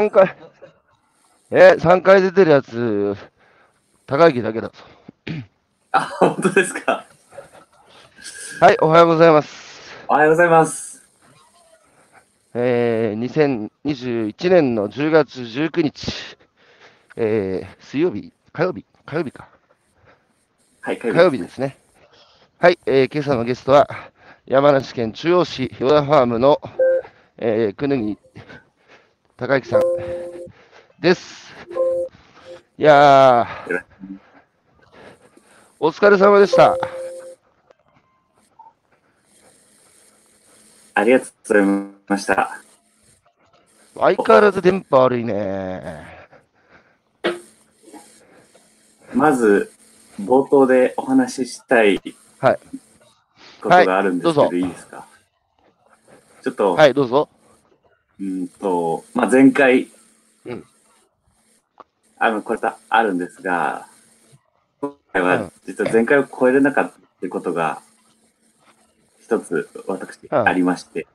3回、え、3回出てるやつ、高木だけだぞ。あ、本当ですか。はい、おはようございます。おはようございます。えー、2021年の10月19日、えー、水曜日、火曜日、火曜日か。はい、火火曜日ですね。はい、えー、今朝のゲストは、山梨県中央市ヨダファームの、えー、くぬぎ高之さんです。いやー、お疲れ様でした。ありがとうございました。相変わらず電波悪いね。まず、冒頭でお話ししたいはい。ことがあるんですけど、はいどうぞい、いですか？ちょっと、はい、どうぞ。うんと、まあ、前回、うん。あの、これさあるんですが、今回うん。は実は前回を超えれなかったってことが、一つ私うん。ありまして、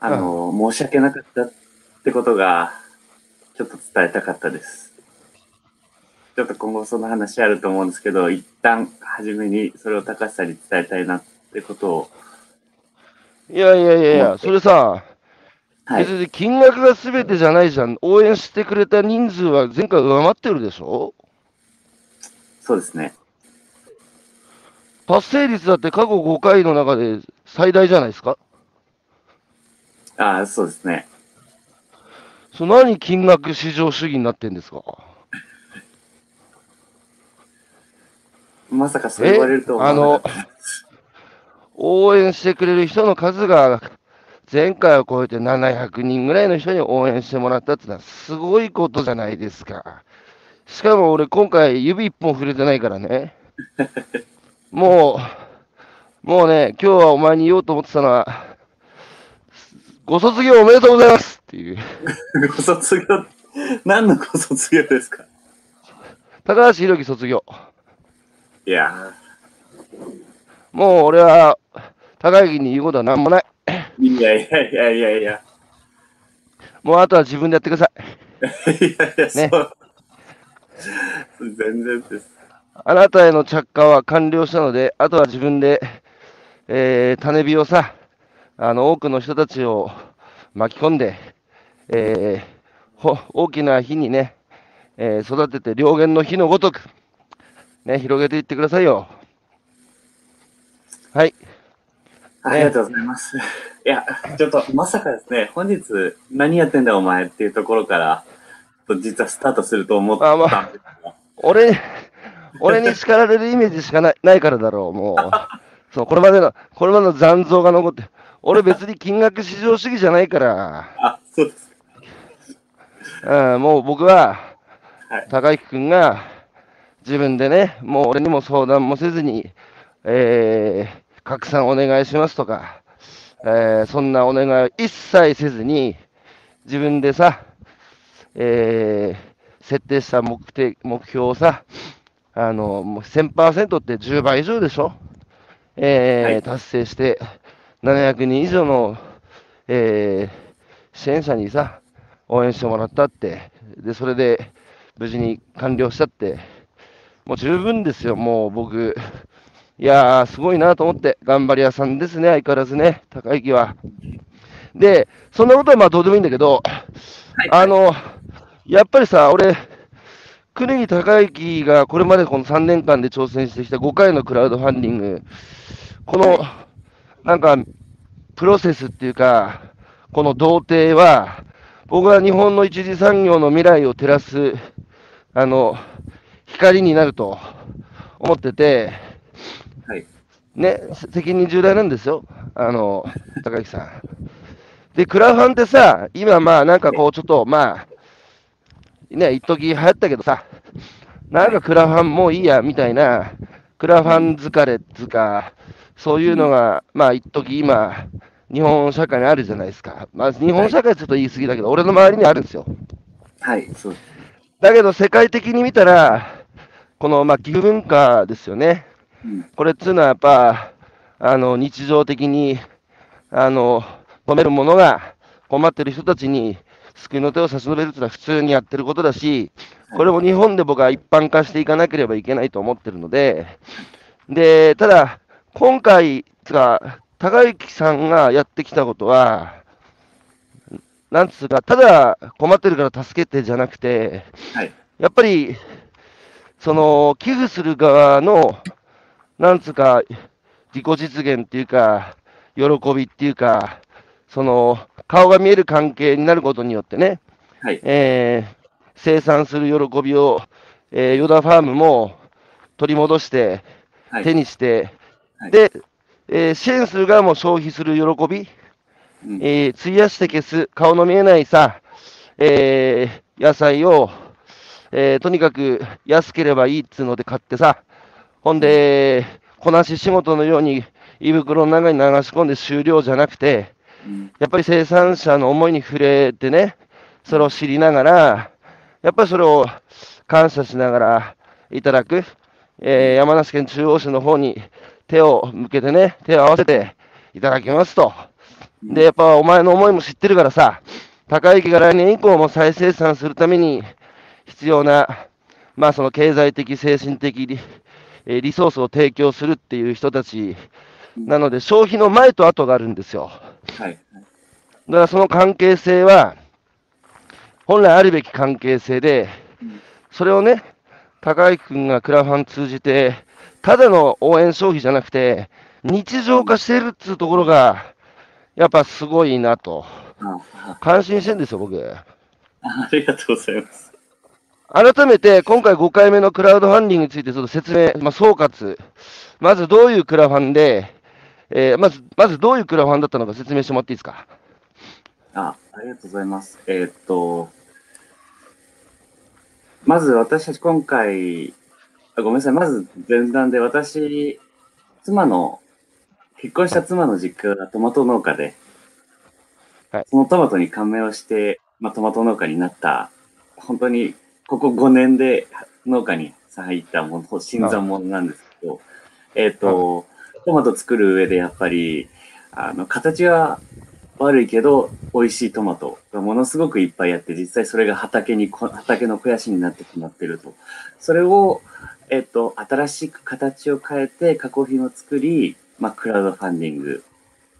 あの、申し訳なかったってことが、ちょっと伝えたかったです。ちょっと今後その話あると思うんですけど、一旦初めにそれを高橋さんに伝えたいなってことを、いやいやいやいや、それさ、はい別。に金額が全てじゃないじゃん。応援してくれた人数は前回上回ってるでしょ？そうですね。達成率だって過去5回の中で最大じゃないですか？ああ、そうですね。その何金額至上主義になってんですか？まさかそう言われるとは思わなかった。応援してくれる人の数が前回を超えて700人ぐらいの人に応援してもらったってのはすごいことじゃないですか。しかも俺今回指一本触れてないからね。もう、もうね、今日はお前に言おうと思ってたのは、ご卒業おめでとうございますっていう。ご卒業、何のご卒業ですか？高橋宏樹卒業。いやもう俺は高木に言うことは何もない。ー、いやいやいやいやいや。もうあとは自分でやってください。いやいや、ねそう。全然です。あなたへの着火は完了したので、あとは自分で、えー種火をさ、あの多くの人たちを巻き込んで、えーほ大きな火にね、えー育てて両言の火のごとく、ね、広げていってくださいよ。はい。ありがとうございます。いや、ちょっとまさかですね、本日何やってんだお前っていうところから、実はスタートすると思ったんですが、俺、俺に叱られるイメージしかないないからだろう、もう。そう、これまでの、これまでの残像が残って。俺別に金額至上主義じゃないから。あ、そうです。うん、もう僕は、はい高木君が自分でね、もう俺にも相談もせずに、えー、拡散お願いしますとか、えー、そんなお願いを一切せずに、自分でさ、えー、設定した目的目標をさ、あの、もう1000%って10倍以上でしょ？えーはい。達成して、700人以上の、えー支援者にさ、応援してもらったって、で、それで無事に完了したって、もう十分ですよ、もう僕。いやー、すごいなと思って、頑張り屋さんですね、相変わらずね、高木は。で、そんなことはまあどうでもいいんだけど、あの、やっぱりさ、俺、国木孝之がこれまでこの3年間で挑戦してきた5回のクラウドファンディング、この、なんか、プロセスっていうか、この童貞は、僕は日本の一次産業の未来を照らす、あの、光になると思ってて、はい。ね、責任重大なんですよ、あの、高木さん。で、クラファンってさ、今まあなんかこうちょっとまあ、ね、一時流行ったけどさ、なんかクラファンもういいや、みたいな、クラファン疲れっつうか、そういうのが、まあ一時今、日本社会にあるじゃないですか。まあ日本社会ちょっと言い過ぎだけど、俺の周りにあるんですよ。はい、そう。だけど世界的に見たら、このまあ寄付文化ですよね。うんこれっていうのはやっぱ、あの、日常的に、あの、止めるものが困ってる人たちに救いの手を差し伸べるというのは普通にやってることだし、これも日本で僕は一般化していかなければいけないと思ってるので、で、ただ、今回、つか、高之さんがやってきたことは、なんつうか、ただ困ってるから助けてじゃなくて、はい。やっぱり、その、寄付する側の、なんつうか、自己実現っていうか、喜びっていうか、その、顔が見える関係になることによってね、はい。えー生産する喜びを、えーヨダファームも取り戻して、はい。手にして、はいで、えー支援する側も消費する喜び、うんえー費やして消す、顔の見えないさ、えー野菜を、えーとにかく安ければいいっつうので買ってさ、ほんで、こなし仕事のように胃袋の中に流し込んで終了じゃなくて、やっぱり生産者の思いに触れてね、それを知りながら、やっぱりそれを感謝しながらいただく、えー山梨県中央市の方に手を向けてね、手を合わせていただきますと。で、やっぱお前の思いも知ってるからさ、高い池が来年以降も再生産するために必要な、まあその経済的、精神的,、えーリソースを提供するっていう人たちなので、消費の前と後があるんですよ。はい。だからその関係性は、本来あるべき関係性で、それをね、高井君がクラファン通じて、ただの応援消費じゃなくて、日常化してるっつうところが、やっぱすごいなと。感心してるんですよ、僕。あありがとうございます。改めて、今回5回目のクラウドファンディングについてちょっと説明、まあ、総括。まずどういうクラファンで、えーまず、まずどういうクラファンだったのか説明してもらっていいですか？あ、ありがとうございます。えーっと、まず私たち今回、あごめんなさい、まず前段で私、妻の、結婚した妻の実家がトマト農家で、はいそのトマトに感銘をして、まあ、トマト農家になった、本当にここ5年で農家に入ったもの、新参者なんですけど、えーっと、トマト作る上でやっぱり、あの、形は悪いけど、美味しいトマトがものすごくいっぱいあって、実際それが畑にこ、畑の肥やしになってしまっていると。それを、えっと、新しく形を変えて加工品を作り、まあ、クラウドファンディング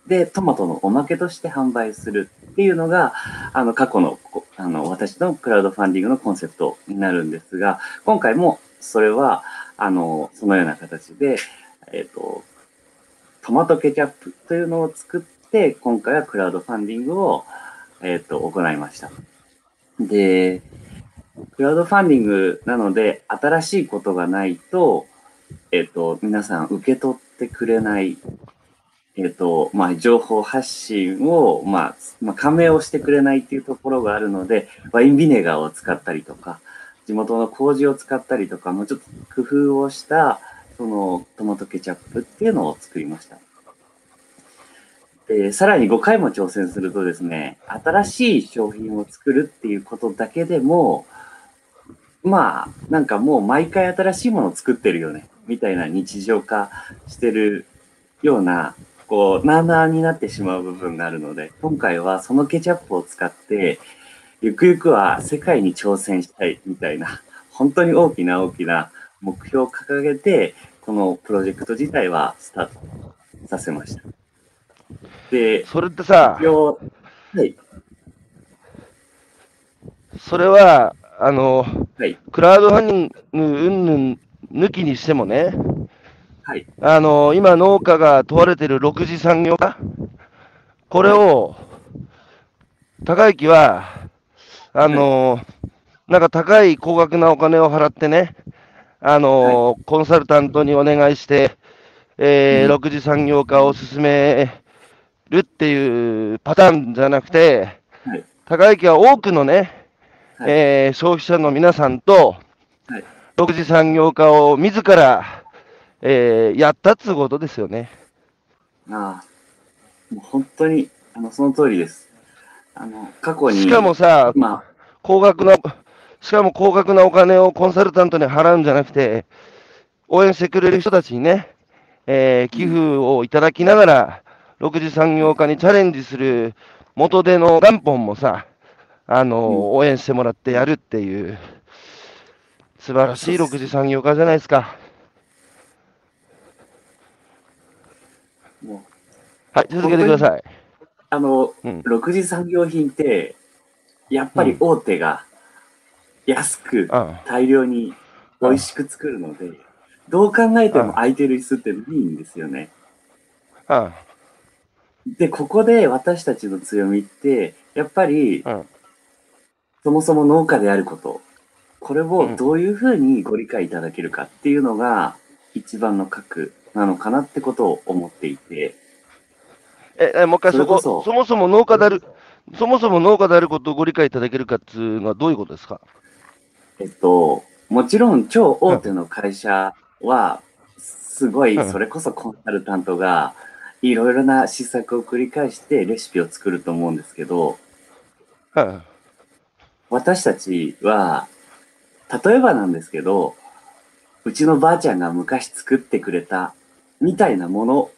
で、トマトのおまけとして販売するっていうのが、あの、過去の、あの、私のクラウドファンディングのコンセプトになるんですが、今回もそれは、あの、そのような形で、えっと、トマトケチャップというのを作って、今回はクラウドファンディングを、えっ、と、行いました。で、クラウドファンディングなので、新しいことがないと、えっ、と、皆さん受け取ってくれない、えっ、と、まあ、情報発信を、まあ、まあ、加盟をしてくれないっていうところがあるので、ワインビネガーを使ったりとか、地元の麹を使ったりとか、もうちょっと工夫をした、そのトマトケチャップっていうのを作りました。で、さらに5回も挑戦するとですね、新しい商品を作るっていうことだけでも、まあ、なんかもう毎回新しいものを作ってるよね、みたいな日常化してるような、こう、なあなあになってしまう部分があるので、今回はそのケチャップを使って、ゆくゆくは世界に挑戦したいみたいな、本当に大きな大きな目標を掲げて、このプロジェクト自体はスタートさせました。で、それってさ、はい、それは、あの、はい、クラウドファンディング云々抜きにしてもね、はい、あの、今農家が問われている6次産業化、これを、高行は、あの、なんか高い高額なお金を払ってね、あの、コンサルタントにお願いして、えー、6次産業化を進めるっていうパターンじゃなくて、はい、高行は多くのね、はい。えー消費者の皆さんと、はい。独自産業化を自ら、えーやったっつうことですよね。ああ、もう本当に、あの、その通りです。あの、過去に、しかもさ、ま高額な、しかも高額なお金をコンサルタントに払うんじゃなくて、応援してくれる人たちにね、えー寄付をいただきながら、独自産業化にチャレンジする元手の元本もさ、あの、応援してもらってやるっていう、素晴らしい6次産業化じゃないですか。もうはい、続けてください。あの、うん6次産業品って、やっぱり大手が安くうん。大量に美味しく作るので、どう考えても空いてる椅子ってないんですよね。うん。で、ここで私たちの強みって、やっぱり、うん。そもそも農家であること、これをどういうふうにご理解いただけるかっていうのが、一番の核なのかなってことを思っていて、え、えもう一回そこ、そ。もそも農家である、そもそも農家であることをご理解いただけるかっていうのはどういうことですか？えっと、もちろん超大手の会社は、すごい、うんそれこそコンサルタントが、いろいろな施策を繰り返してレシピを作ると思うんですけど、うん。私たちは、例えばなんですけど、うちのばあちゃんが昔作ってくれたみたいなもの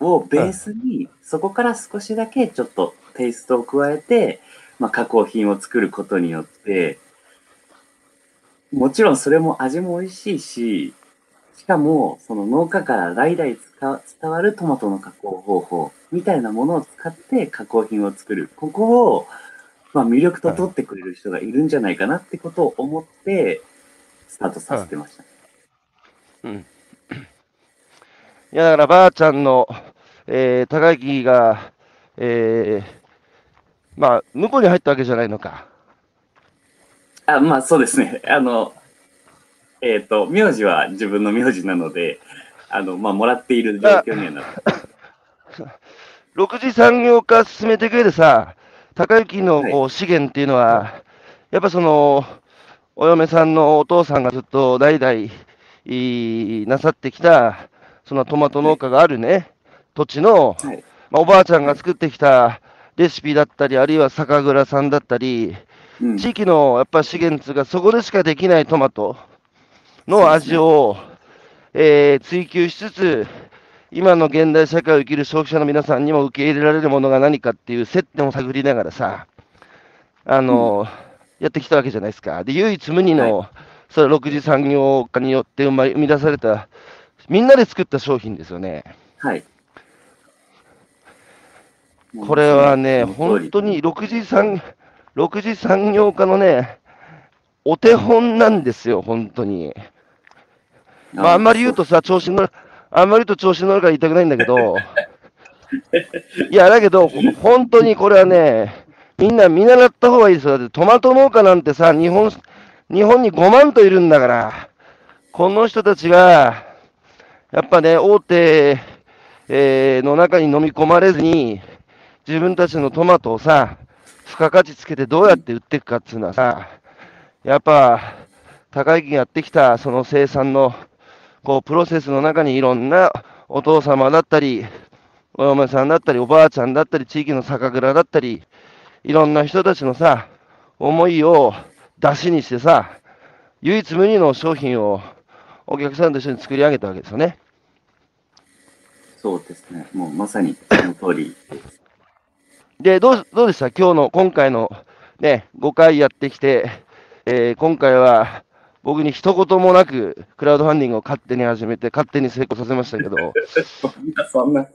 をベースに、そこから少しだけちょっとテイストを加えて、まあ、加工品を作ることによって、もちろんそれも味も美味しいし、しかもその農家から代々使伝わるトマトの加工方法みたいなものを使って加工品を作る。ここをまあ、魅力と取ってくれる人がいるんじゃないかなってことを思って、スタートさせてました。いや、だからばあちゃんの、えー、高木が、えー、まあ、向こうに入ったわけじゃないのか。あ、まあそうですね。あの、えっ、と、名字は自分の名字なので、あの、まあ、もらっている状況にはなって。6次産業化進めていく上でさ、高雪の資源っていうのは、やっぱその、お嫁さんのお父さんがずっと代々いなさってきた、そのトマト農家があるね、土地の、はい。まあ、おばあちゃんが作ってきたレシピだったり、あるいは酒蔵さんだったり、うん。地域のやっぱ資源っていうか、そこでしかできないトマトの味を、えー追求しつつ、今の現代社会を生きる消費者の皆さんにも受け入れられるものが何かっていう接点を探りながらさ、あのやってきたわけじゃないですか。で、唯一無二の、それ6次産業化によって生まれ生み出された、みんなで作った商品ですよね。はい。これはね、本当に6次産、6次産業化のね、お手本なんですよ、本当に。まあ、あんまり言うとさ、調子乗る、あんまり言うと調子乗るから言いたくないんだけど、いや、だけど、本当にこれはね、みんな見習った方がいいですよ。だってトマト農家なんてさ、日本、日本に5万といるんだから、この人たちが、やっぱね、大手、えーの中に飲み込まれずに、自分たちのトマトをさ、付加価値つけてどうやって売っていくかっていうのはさ、やっぱ、高木がやってきたその生産の、こう、プロセスの中にいろんなお父様だったり、お嫁さんだったり、おばあちゃんだったり、地域の酒蔵だったり、いろんな人たちのさ、思いを出しにしてさ、唯一無二の商品をお客さんと一緒に作り上げたわけですよね。そうですね。もうまさにその通りです。で、どうどうでした？今日の、今回のね、5回やってきて、えー今回は僕に一言もなくクラウドファンディングを勝手に始めて、勝手に成功させましたけど、そんな、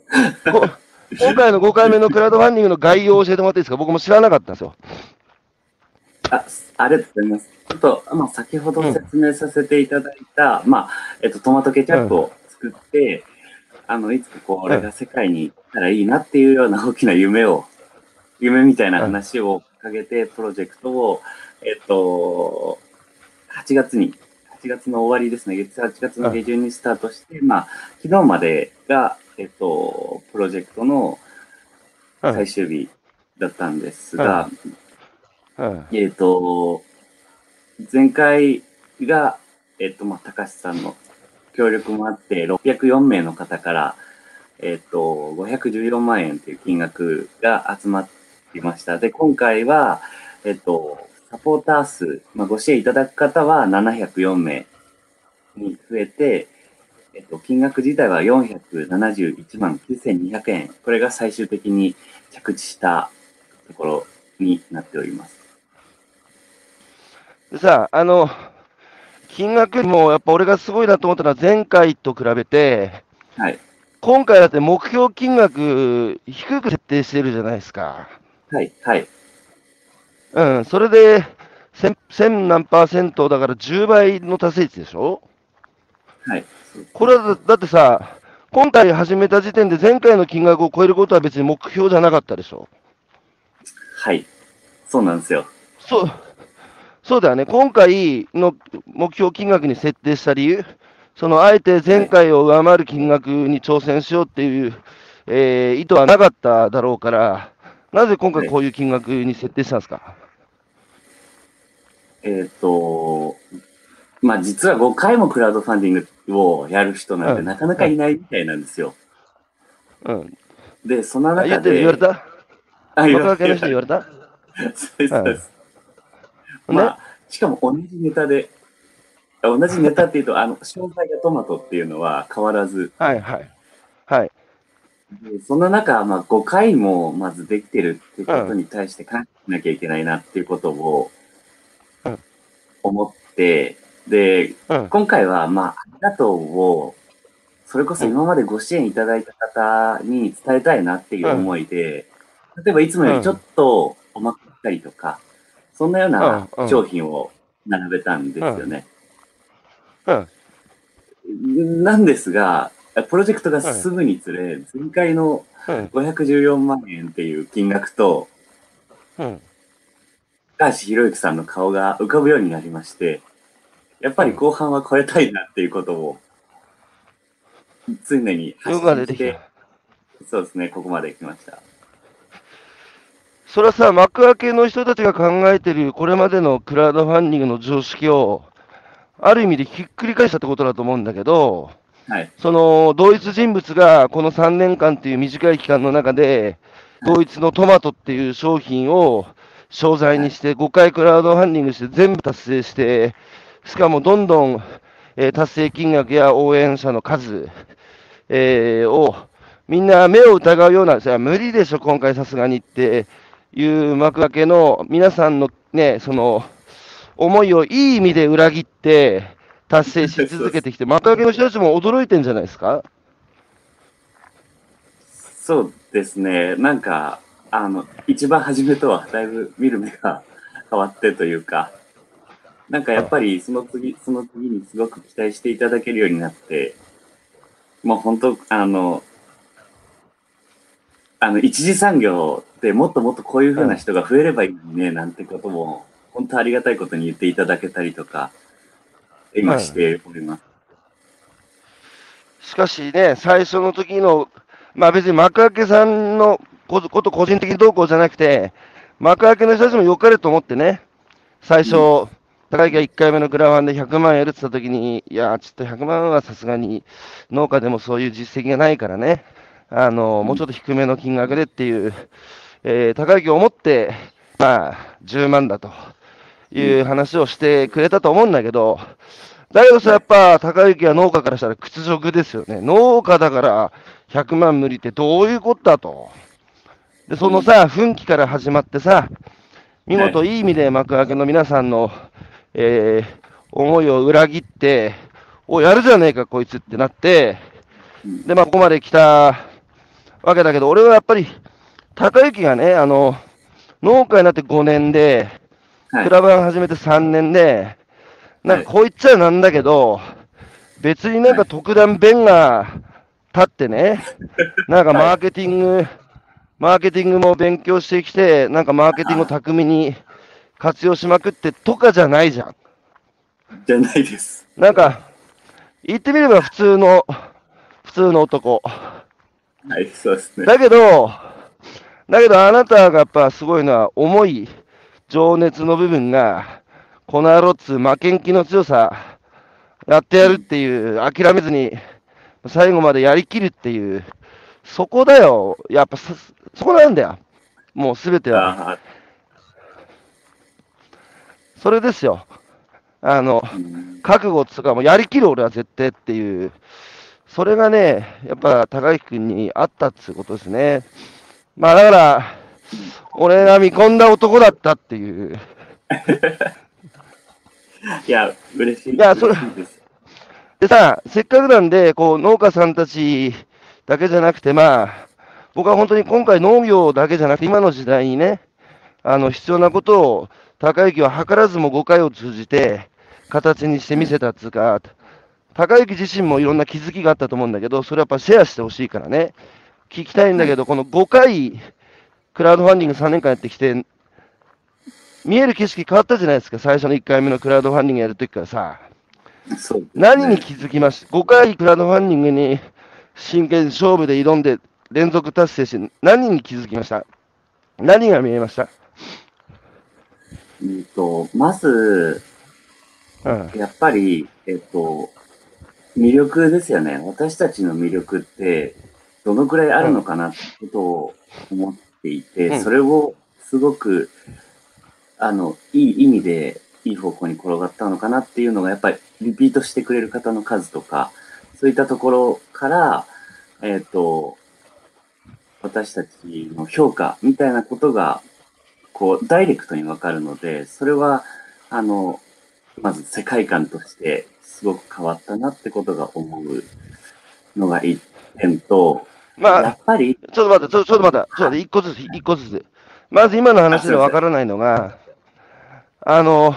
今回の5回目のクラウドファンディングの概要を教えてもらっていいですか？僕も知らなかったんですよ。あ、ありがとうございます。ちょっと、まあ、先ほど説明させていただいた、まあ、えっと、トマトケチャップを作って、あの、いつかこれが世界に行ったらいいなっていうような大きな夢を、夢みたいな話を掲げて、プロジェクトを、えっと、8月に、8月の終わりですね、月8月の下旬にスタートして、まあ、昨日までが、えっと、プロジェクトのはい。最終日だったんですが、はいえっ、と、前回が、えっ、と、まあ、高橋さんの協力もあって、604名の方から、えっ、と、514万円という金額が集まってました。で、今回は、えっ、と、サポーター数、まあ、ご支援いただく方は704名に増えて、えっ、と、金額自体は471万9200円。これが最終的に着地したところになっております。でさ、あの、金額よりもやっぱ俺がすごいなと思ったのは前回と比べて、はい。今回だって目標金額低く設定してるじゃないですか。はい。はい。うん、それで、千千何パーセントだから10倍の達成率でしょ？はい。これはだだってさ、今回始めた時点で前回の金額を超えることは別に目標じゃなかったでしょ？はい。そうなんですよ。そう、そうだよね。今回の目標金額に設定した理由、そのあえて前回を上回る金額に挑戦しようっていう、えー意図はなかっただろうから、なぜ今回こういう金額に設定したんですか、えっ、と、まあ実は5回もクラウドファンディングをやる人なんてうんなかなかいないみたいなんですよ。うん。で、その中で。ってる言われた？あ、言若われた。手の人に言われた？そうです、まあ、しかも同じネタで、同じネタっていうと、あの、詳細がトマトっていうのは変わらず、はいはい。はい。でそんな中、まあ、5回もまずできてるってことに対して考えなきゃいけないなっていうことをうん思って、で、うん。今回は、まあ、ありがとうを、それこそ今までご支援いただいた方に伝えたいなっていう思いで、例えばいつもよりちょっとおまかったりとか、そんなような商品を並べたんですよね。うん。なんですが、プロジェクトが進むにつれ、前回のうん。514万円っていう金額と、うん。高橋博之さんの顔が浮かぶようになりまして、やっぱり後半は超えたいなっていうことを、常によくが出て。そうですね、ここまで来ました。それはさ、幕開けの人たちが考えてるこれまでのクラウドファンディングの常識を、ある意味でひっくり返したってことだと思うんだけど、はい。その同一人物がこの3年間っていう短い期間の中で、同一のトマトっていう商品を商材にして、5回クラウドファンディングして全部達成して、しかもどんどん、えー達成金額や応援者の数、えーをみんな目を疑うような、無理でしょ、今回さすがにっていう幕開けの皆さんのね、その思いをいい意味で裏切って達成し続けてきて、幕開けの人たちも驚いてんじゃないですか？そうですね、なんか、あの、一番初めとはだいぶ見る目が 変わってというか、なんかやっぱりその次、その次にすごく期待していただけるようになって、もう本当、あの、あの、一次産業てもっともっとこういう風な人が増えればいいね、なんてことも、本当ありがたいことに言っていただけたりとか、今しております。しかしね、最初の時の、まあ別に幕開けさんのこと個人的にどうこうじゃなくて、幕開けの人たちも良かれと思ってね、最初、高木が1回目のグラファンで100万やるって言った時に、いや、ちょっと100万はさすがに農家でもそういう実績がないからね、あの、もうちょっと低めの金額でっていう、えー高木を思って、まあ、10万だという話をしてくれたと思うんだけど、だけどさ、やっぱ、高之は農家からしたら屈辱ですよね。農家だから100万無理ってどういうことだと。で、そのさ、奮起から始まってさ、見事いい意味で幕開けの皆さんの、えー思いを裏切って、おやるじゃねえか、こいつってなって、で、まあ、ここまで来たわけだけど、俺はやっぱり、高之がね、あの、農家になって5年で、はいク。ラブ始めて3年で、なんかこう言っちゃなんだけど、別になんか特段弁が立ってね、なんかマーケティング、マーケティングも勉強してきて、なんかマーケティングを巧みに活用しまくってとかじゃないじゃん。じゃないです。なんか、言ってみれば普通の、普通の男。はい、そうですね。だけど、だけどあなたがやっぱすごいのは、重い情熱の部分が、この野郎っつ負けん気の強さ、やってやるっていう、諦めずに、最後までやりきるっていう、そこだよ。やっぱそ、そこなんだよ。もうすべては。それですよ。あの、覚悟っつうか、もうやりきる俺は絶対っていう、それがね、やっぱ高木君にあったっつうことですね。まあだから、俺が見込んだ男だったっていう。いや、嬉しい。いやそれ嬉しいでさ、せっかくなんで、こう、農家さんたちだけじゃなくて、まあ、僕は本当に今回農業だけじゃなくて、今の時代にね、あの、必要なことを、高之は図らずも誤解を通じて、形にして見せたっつうか、高之自身もいろんな気づきがあったと思うんだけど、それはやっぱシェアしてほしいからね。聞きたいんだけど、この5回、クラウドファンディング3年間やってきて、見える景色変わったじゃないですか、最初の1回目のクラウドファンディングやるときからさ。ね何に気づきました ?5 回クラウドファンディングに真剣勝負で挑んで連続達成して何に気づきました？何が見えました？うんと、まず、うん。やっぱり、えっと、魅力ですよね。私たちの魅力って、どのくらいあるのかなってことを思っていて、うん。それをすごく、あの、いい意味で、いい方向に転がったのかなっていうのが、やっぱりリピートしてくれる方の数とか、そういったところから、えっ、と、私たちの評価みたいなことが、こう、ダイレクトにわかるので、それは、あの、まず世界観としてすごく変わったなってことが思うのが一点と、まあ、やっぱり、ちょっと待って、ちょちょっと待って、ちょっと待って、一個ずつ、一個ずつ。まず今の話でわからないのが、あの、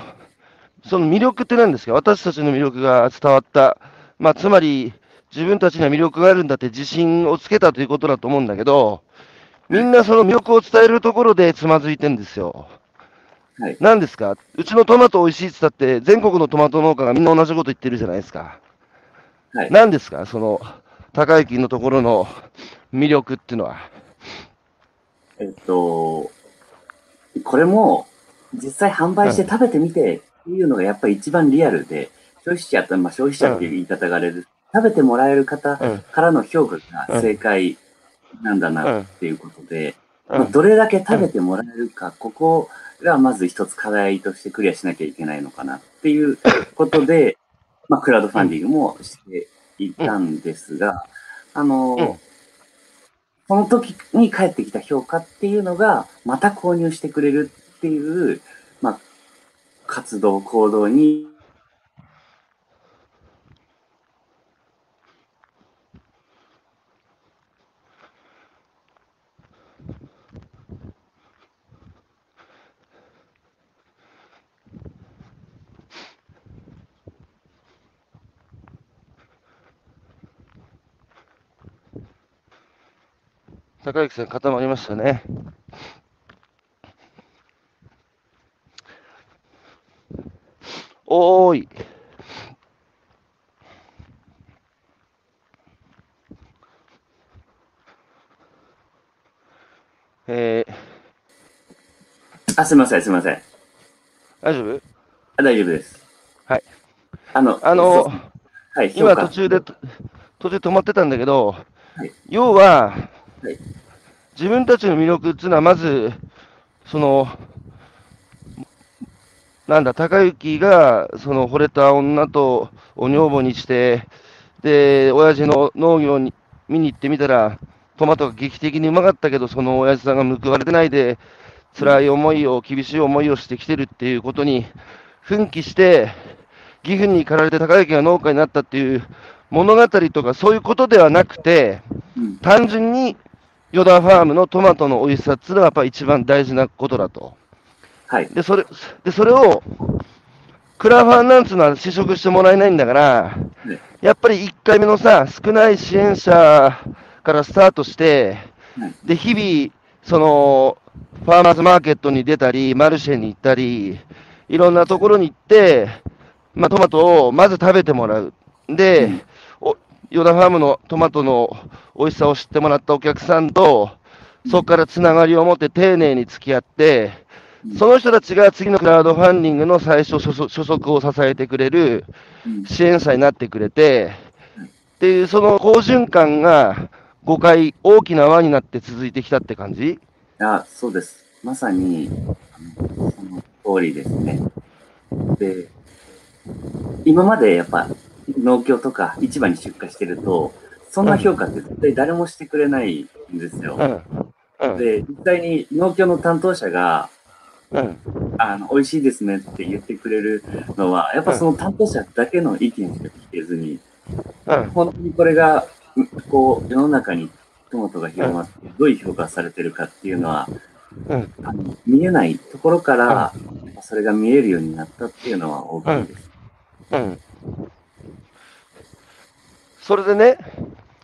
その魅力って何ですか？私たちの魅力が伝わった。まあ、つまり、自分たちには魅力があるんだって自信をつけたということだと思うんだけど、みんなその魅力を伝えるところでつまずいてんですよ。はい。何ですか？うちのトマト美味しいって言ったって、全国のトマト農家がみんな同じこと言ってるじゃないですか。はい。何ですか？その、高之のところの魅力っていうのは？えっと、これも実際販売して食べてみてっていうのがやっぱり一番リアルで、消費者って、まあ消費者っていう言い方があれです。食べてもらえる方うん。からの評価が正解なんだなっていうことで、うん。まあどれだけ食べてもらえるか、ここがまず一つ課題としてクリアしなきゃいけないのかなっていうことで、まあクラウドファンディングもしていたんですが、あの、うんその時に返ってきた評価っていうのが、また購入してくれるっていう、まあ、活動、行動に、高之さん固まりましたね。おーい。えー、あ、すみません、すみません。大丈夫？あ大丈夫です。はい。あの、あのはい、評今価途中で、途中止まってたんだけど、はい要は、はい。自分たちの魅力っていうのは、まず、その、なんだ、高之が、その、惚れた女とお女房にして、で、親父の農業に見に行ってみたら、トマトが劇的にうまかったけど、その親父さんが報われてないで、辛い思いを、厳しい思いをしてきてるっていうことに奮起して、義憤に駆られて高之が農家になったっていう物語とかそういうことではなくて、うん。単純にヨダファームのトマトの美味しさっていうのがやっぱ一番大事なことだと。はい。で、それ、で、それを、クラファンなんつうのは試食してもらえないんだから、ねやっぱり1回目のさ、少ない支援者からスタートして、はいで、日々、その、ファーマーズマーケットに出たり、マルシェに行ったり、いろんなところに行って、まあ、トマトをまず食べてもらう。で、うんおヨダファームのトマトの美味しさを知ってもらったお客さんと、そこからつながりを持って丁寧に付き合って、その人たちが次のクラウドファンディングの最初初初速を支えてくれるうん。支援者になってくれて、っていうその好循環が5回大きな輪になって続いてきたって感じ？あ、そうです。まさに、その通りですね。で、今までやっぱ農協とか市場に出荷してると、そんな評価って絶対誰もしてくれないんですよ。うん。うん。で、実際に農協の担当者が、うん。あの、美味しいですねって言ってくれるのは、やっぱその担当者だけの意見しか聞けずに、うん。本当にこれが、うこう、世の中にトマトが広まって、どういう評価されてるかっていうのは、うん。あの見えないところから、それが見えるようになったっていうのは大きいです。うん。それでね、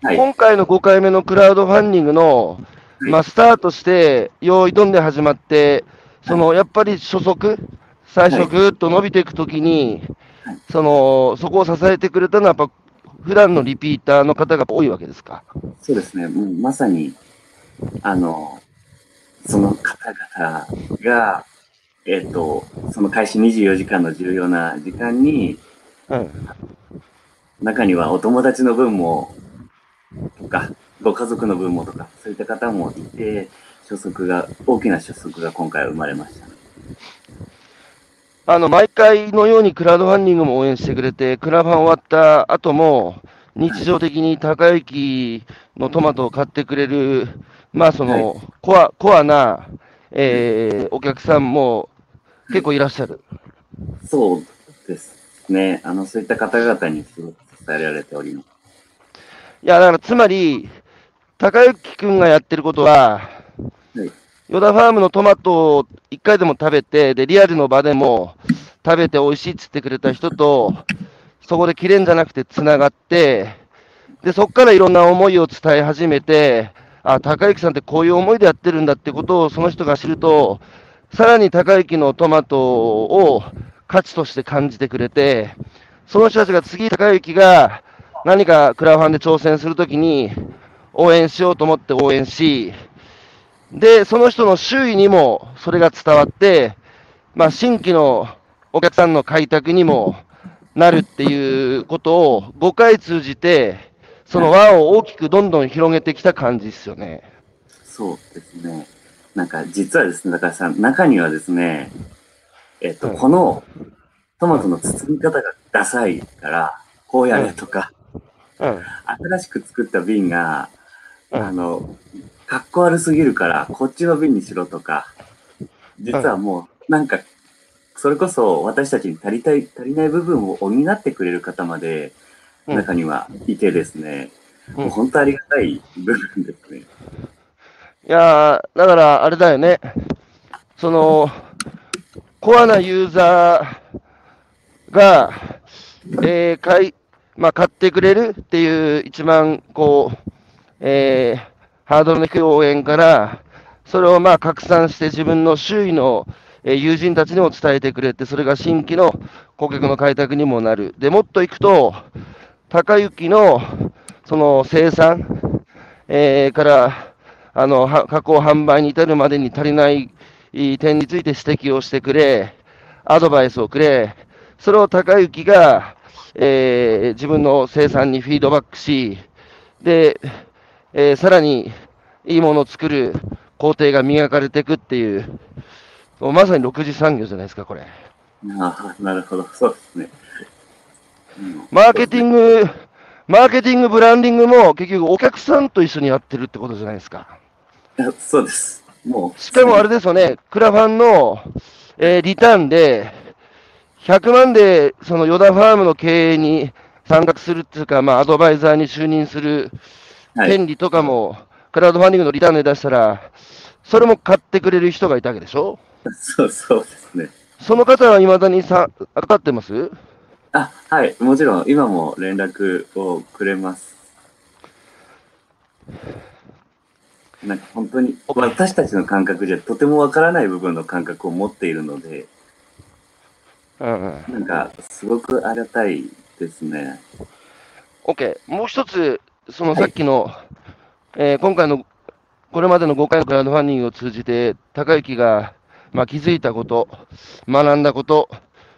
はい。今回の5回目のクラウドファンディングの、はいまあ、スタートして、用意どんで始まって、そのやっぱり初速、最初ぐーっと伸びていくときにはい、そのそこを支えてくれたのは、やっぱ普段のリピーターの方が多いわけですか？そうですね。もうまさに、あの、その方々が、えっ、と、その開始24時間の重要な時間に、うん。中にはお友達の分も、とか、ご家族の分もとか、そういった方もいて、初速が、大きな初速が今回生まれました。あの、毎回のようにクラウドファンディングも応援してくれて、クラファン終わった後も、日常的に高雪のトマトを買ってくれる、まあその、コア、コアな、えーお客さんも結構いらっしゃる。そうですね。あの、そういった方々にすごく支えられております。いや、だからつまり、高雪くんがやってることは、はい。ヨダファームのトマトを一回でも食べて、で、リアルの場でも食べて美味しいっつってくれた人と、そこで切れんじゃなくて繋がって、で、そこからいろんな思いを伝え始めて、あ、高之さんってこういう思いでやってるんだってことをその人が知ると、さらに高之のトマトを価値として感じてくれて、その人たちが次高之が何かクラファンで挑戦するときに応援しようと思って応援し、で、その人の周囲にもそれが伝わって、まあ、新規のお客さんの開拓にもなるっていうことを5回通じて、その輪を大きくどんどん広げてきた感じですよね。そうですね。なんか、実はですね、だからさん、中にはですね、えっと、うんこのトマトの包み方がダサいから、こうやれとか、うん。新しく作った瓶が、うんあの、かっこ悪すぎるから、こっちの瓶にしろとか、実はもう、なんか、それこそ私たちに足りたい、足りない部分を補ってくれる方まで、うん中にはいてですね、うんもう本当ありがたい部分ですね。いやー、だからあれだよね。その、コアなユーザーが、えー買い、まあ、買ってくれるっていう一番、こう、えーハードルの低い応援から、それをまあ拡散して自分の周囲の、友人たちにも伝えてくれて、それが新規の顧客の開拓にもなる。で、もっといくと、高雪のその生産、えーから、あの、加工販売に至るまでに足りない点について指摘をしてくれ、アドバイスをくれ、それを高雪が、えー自分の生産にフィードバックし、で、えーさらにいいものを作る工程が磨かれていくっていう、もうまさに6次産業じゃないですか、これ。ああ、なるほど、そうですね。うんマーケティング、マーケティング、ブランディングも結局お客さんと一緒にやってるってことじゃないですか。そうです。もう。しかもあれですよね、クラファンの、えーリターンで、100万でそのヨダファームの経営に参画するっていうか、まあ、アドバイザーに就任するはい。権利とかも、クラウドファンディングのリターンで出したら、それも買ってくれる人がいたわけでしょ？そうそうですね。その方はいまだにさかかってます？あ、はい。もちろん、今も連絡をくれます。なんか本当に、私たちの感覚じゃとてもわからない部分の感覚を持っているので、うんうん。なんか、すごくありがたいですね。OK。もう一つ、そのはいさっきの、えー今回の、これまでの5回のクラウドファンディングを通じて、高之が、まあ、気づいたこと、学んだこと、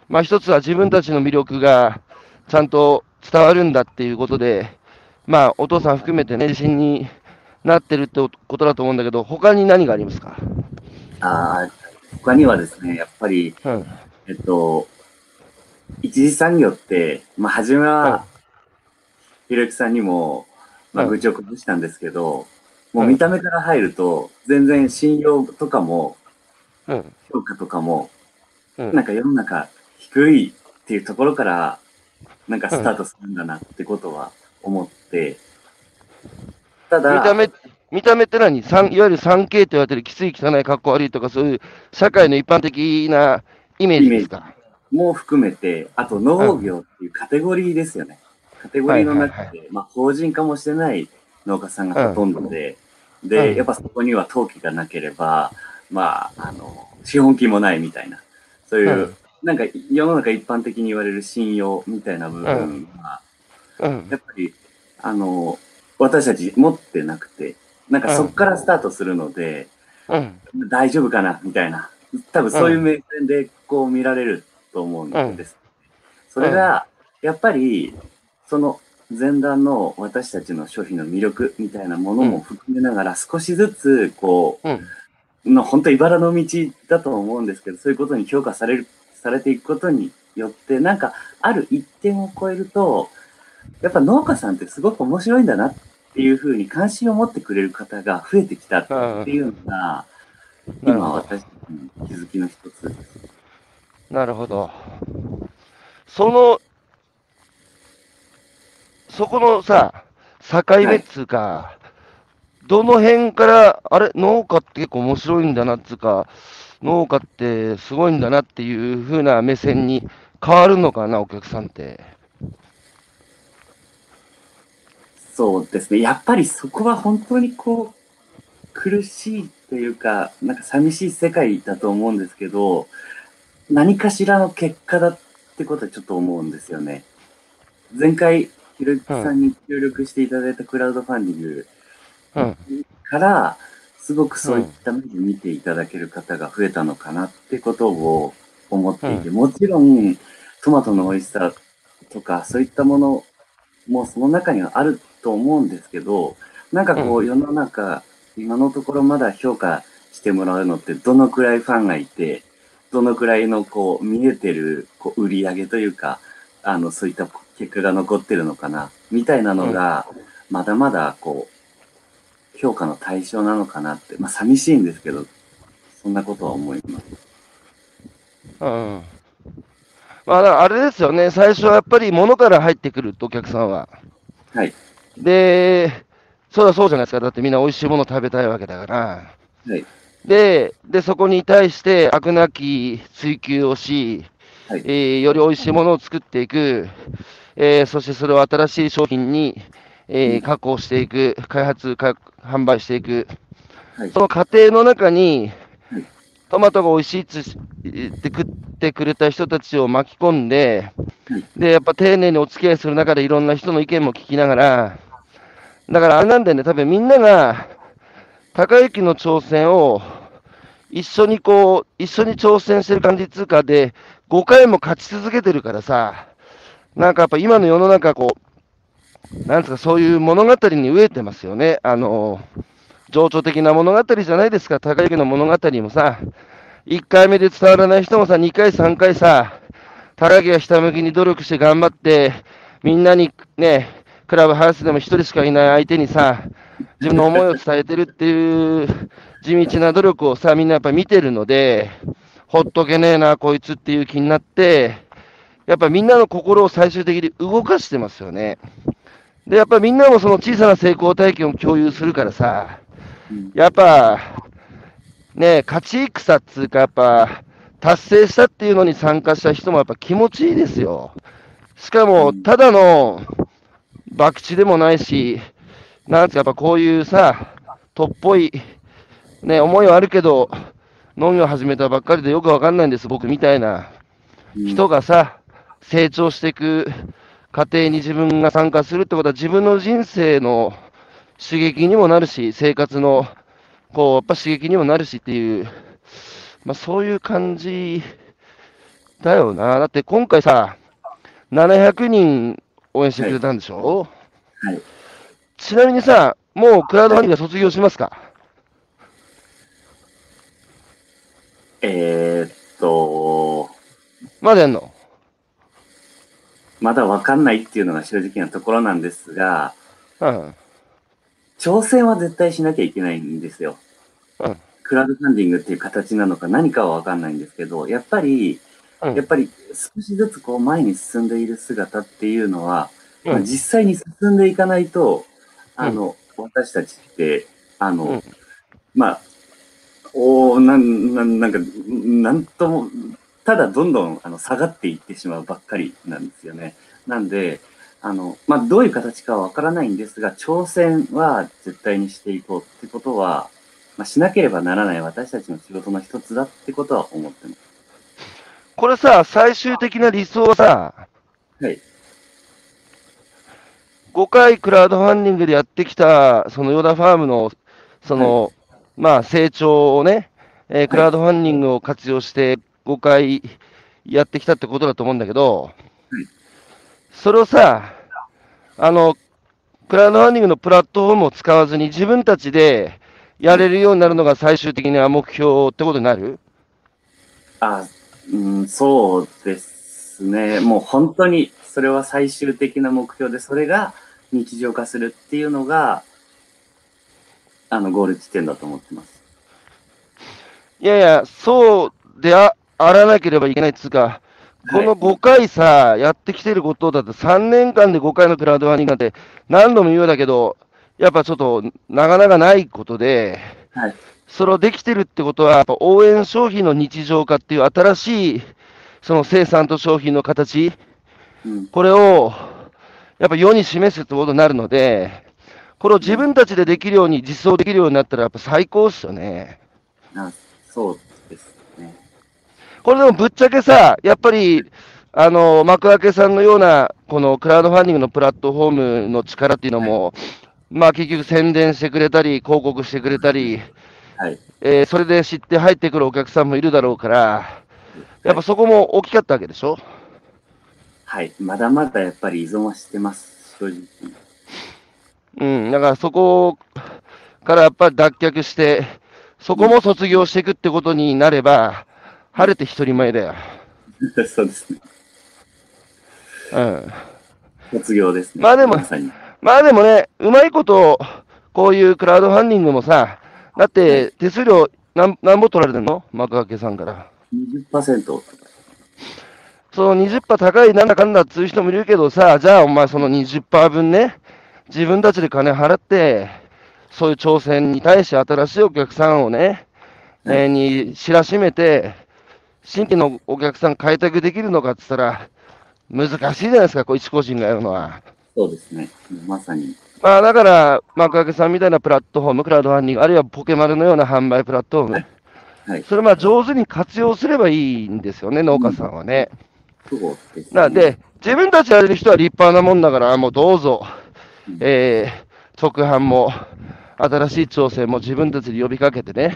まあ、一つは自分たちの魅力がちゃんと伝わるんだっていうことで、まあ、お父さん含めてね、自信になってるってことだと思うんだけど、他に何がありますか？ああ、他にはですね、やっぱり、うん。えっと、一次産業って、まあ、初めはひろゆきさんにも、まあ、はい。愚痴を崩したんですけど、もう見た目から入ると、全然信用とかも、うん。評価とかも、うん。なんか世の中低いっていうところから、なんかスタートするんだなってことは思って、ただ、見た目、見た目って何？三いわゆる 3K と言われてるきつい、汚い、かっこ悪いとか、そういう社会の一般的なイメージですか？も含めて、あと農業っていうカテゴリーですよね。カテゴリーの中はいで、まあ法人化もしてない農家さんがほとんどで、で、うんやっぱそこには登記がなければ、まあ、あの、資本金もないみたいな、そういう、うんなんか世の中一般的に言われる信用みたいな部分は、うん。やっぱり、あの、私たち持ってなくて、なんかそこからスタートするので、うん。大丈夫かなみたいな。多分そういう目線でこう見られると思うんです。それが、やっぱり、その前段の私たちの商品の魅力みたいなものも含めながら、少しずつ、こうの本当茨の道だと思うんですけど、そういうことに評価される、されていくことによって、なんか、ある一点を超えると、やっぱ農家さんってすごく面白いんだなっていうふうに関心を持ってくれる方が増えてきたっていうのが、今。私の気づきの一つです。なるほど。その、そこのさ、境目っつうか、どの辺から、あれ、農家って結構面白いんだなっつうか、農家ってすごいんだなっていう風な目線に変わるのかな、お客さんって。そうですね。やっぱりそこは本当にこう、苦しいというか、なんか寂しい世界だと思うんですけど、何かしらの結果だってことはちょっと思うんですよね。前回、ひろゆきさんに協力していただいたクラウドファンディングうん。から、すごくそういった目で見ていただける方が増えたのかなってことを思っていて、もちろんトマトの美味しさとかそういったものもその中にはあると思うんですけど、なんかこうう世の中、今のところまだ評価してもらうのってどのくらいファンがいて、どのくらいのこう見えてるこう売り上げというか、あのそういった結果が残ってるのかな、みたいなのが、まだまだこう、評価の対象なのかなって、まあ寂しいんですけど、そんなことは思います。うん。まあ、あれですよね、最初はやっぱり物から入ってくると、お客さんは。はい。で、そうだそうじゃないですか。だってみんな美味しいもの食べたいわけだから。はい。で、で、そこに対して飽くなき追求をし、はい。えーより美味しいものを作っていく、えーそしてそれを新しい商品に、えー加工していく、開発、か販売していく、はい。その過程の中にはい、トマトが美味しいって言って食ってくれた人たちを巻き込んではい、で、やっぱ丁寧にお付き合いする中でいろんな人の意見も聞きながら、だからあれなんだよね、多分みんなが、高之の挑戦を一緒にこう、一緒に挑戦してる感じっつうかで、5回も勝ち続けてるからさ、なんかやっぱ今の世の中こう、なんつうかそういう物語に飢えてますよね。あの、情緒的な物語じゃないですか、高之の物語もさ、1回目で伝わらない人もさ、2回、3回さ、高木がひたむきに努力して頑張って、みんなにね、クラブハウスでも1人しかいない相手にさ、自分の思いを伝えてるっていう地道な努力をさ、みんなやっぱ見てるので、ほっとけねえな、こいつっていう気になって、やっぱみんなの心を最終的に動かしてますよね。で、やっぱみんなもその小さな成功体験を共有するからさ、やっぱ、ね、勝ち戦っつうか、やっぱ、達成したっていうのに参加した人もやっぱ気持ちいいですよ。しかも、ただの博打でもないし、なんつうか、やっぱこういうさ、とっぽい、ね、思いはあるけど、農業始めたばっかりでよくわかんないんです、僕みたいな人がさ、成長していく過程に自分が参加するってことは、自分の人生の刺激にもなるし、生活の、こう、やっぱ刺激にもなるしっていう、まあそういう感じだよな。だって今回さ、700人応援してくれたんでしょ、はい。ちなみにさ、もうクラウドファンディングは卒業しますか？えー、っと、まだやんの？まだわかんないっていうのが正直なところなんですが、うん。挑戦は絶対しなきゃいけないんですよ。うん。クラウドファンディングっていう形なのか何かはわかんないんですけど、やっぱり、うん。やっぱり少しずつこう前に進んでいる姿っていうのは、うん。まあ、実際に進んでいかないと、あの、私たちって、あの、うんまあ、おーなん、なん、なんか、なんとも、ただどんどんあの下がっていってしまうばっかりなんですよね。なんで、あの、まあ、どういう形かはわからないんですが、挑戦は絶対にしていこうってことは、まあ、しなければならない私たちの仕事の一つだってことは思ってます。これさ、最終的な理想はさ、はい。5回クラウドファンディングでやってきた、そのヨダファームの、その、まあ、成長をね、えークラウドファンディングを活用して5回やってきたってことだと思うんだけど、それをさ、あの、クラウドファンディングのプラットフォームを使わずに自分たちでやれるようになるのが最終的な目標ってことになる？あ、うん、そうですね。もう本当にそれは最終的な目標で、それが日常化するっていうのが、あの、ゴール地点だと思ってます。いやいや、そうでああらなければいけないっつうか、この5回さ、やってきてることだって3年間で5回のクラウドファンディングなんて何度も言うようだけど、やっぱちょっとなかなかないことで、はい。それをできてるってことは、やっぱ応援商品の日常化っていう新しい、その生産と商品の形、うん。これをやっぱ世に示すってことになるので、これを自分たちでできるように、実装できるようになったら、やっぱ最高っすよね。あそうですね。これでもぶっちゃけさ、やっぱり、あの、幕開けさんのような、このクラウドファンディングのプラットフォームの力っていうのも、まあ結局宣伝してくれたり、広告してくれたり、はい。えーそれで知って入ってくるお客さんもいるだろうから、やっぱそこも大きかったわけでしょ？はい。まだまだやっぱり依存はしてます。正直。うん、だからそこからやっぱり脱却して、そこも卒業していくってことになれば、晴れて一人前だよ。そうですね。うん。卒業ですね。まあでもま。まあでもね、うまいこと、こういうクラウドファンディングもさ、だって手数料なんなんぼ取られてんの？幕開けさんから。20%とか。その20%高いなんだかんだっつう人もいるけどさ、じゃあお前その20%分ね、自分たちで金払って、そういう挑戦に対して新しいお客さんをね、えーに知らしめて、新規のお客さん開拓できるのかっつったら、難しいじゃないですか、こう一個人がやるのは。そうですね。まさに。まあだから、幕開けさんみたいなプラットフォーム、クラウドファンディング、あるいはポケマルのような販売プラットフォーム、はい。それまあ上手に活用すればいいんですよね、農家さんはね。そうですね。なで、自分たちやれる人は立派なもんだから、もうどうぞ、えー、直販も、新しい挑戦も自分たちで呼びかけてね、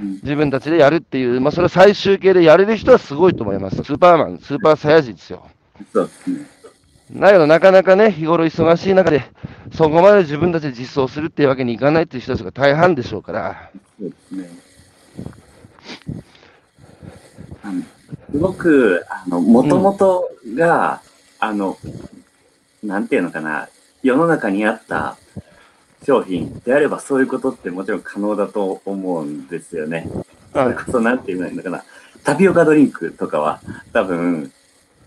うん自分たちでやるっていう、まあ、それは最終形でやれる人はすごいと思います。スーパーマン、スーパーサイヤ人ですよ。そうですね。だけど、なかなかね、日頃忙しい中で、そこまで自分たちで実装するっていうわけにいかないっていう人たちが大半でしょうから、そうですね。すごく、あの、もともとが、あの、なんていうのかな、世の中にあった商品であれば、そういうことってもちろん可能だと思うんですよね。それこそ、なんていうのかな、タピオカドリンクとかは、多分、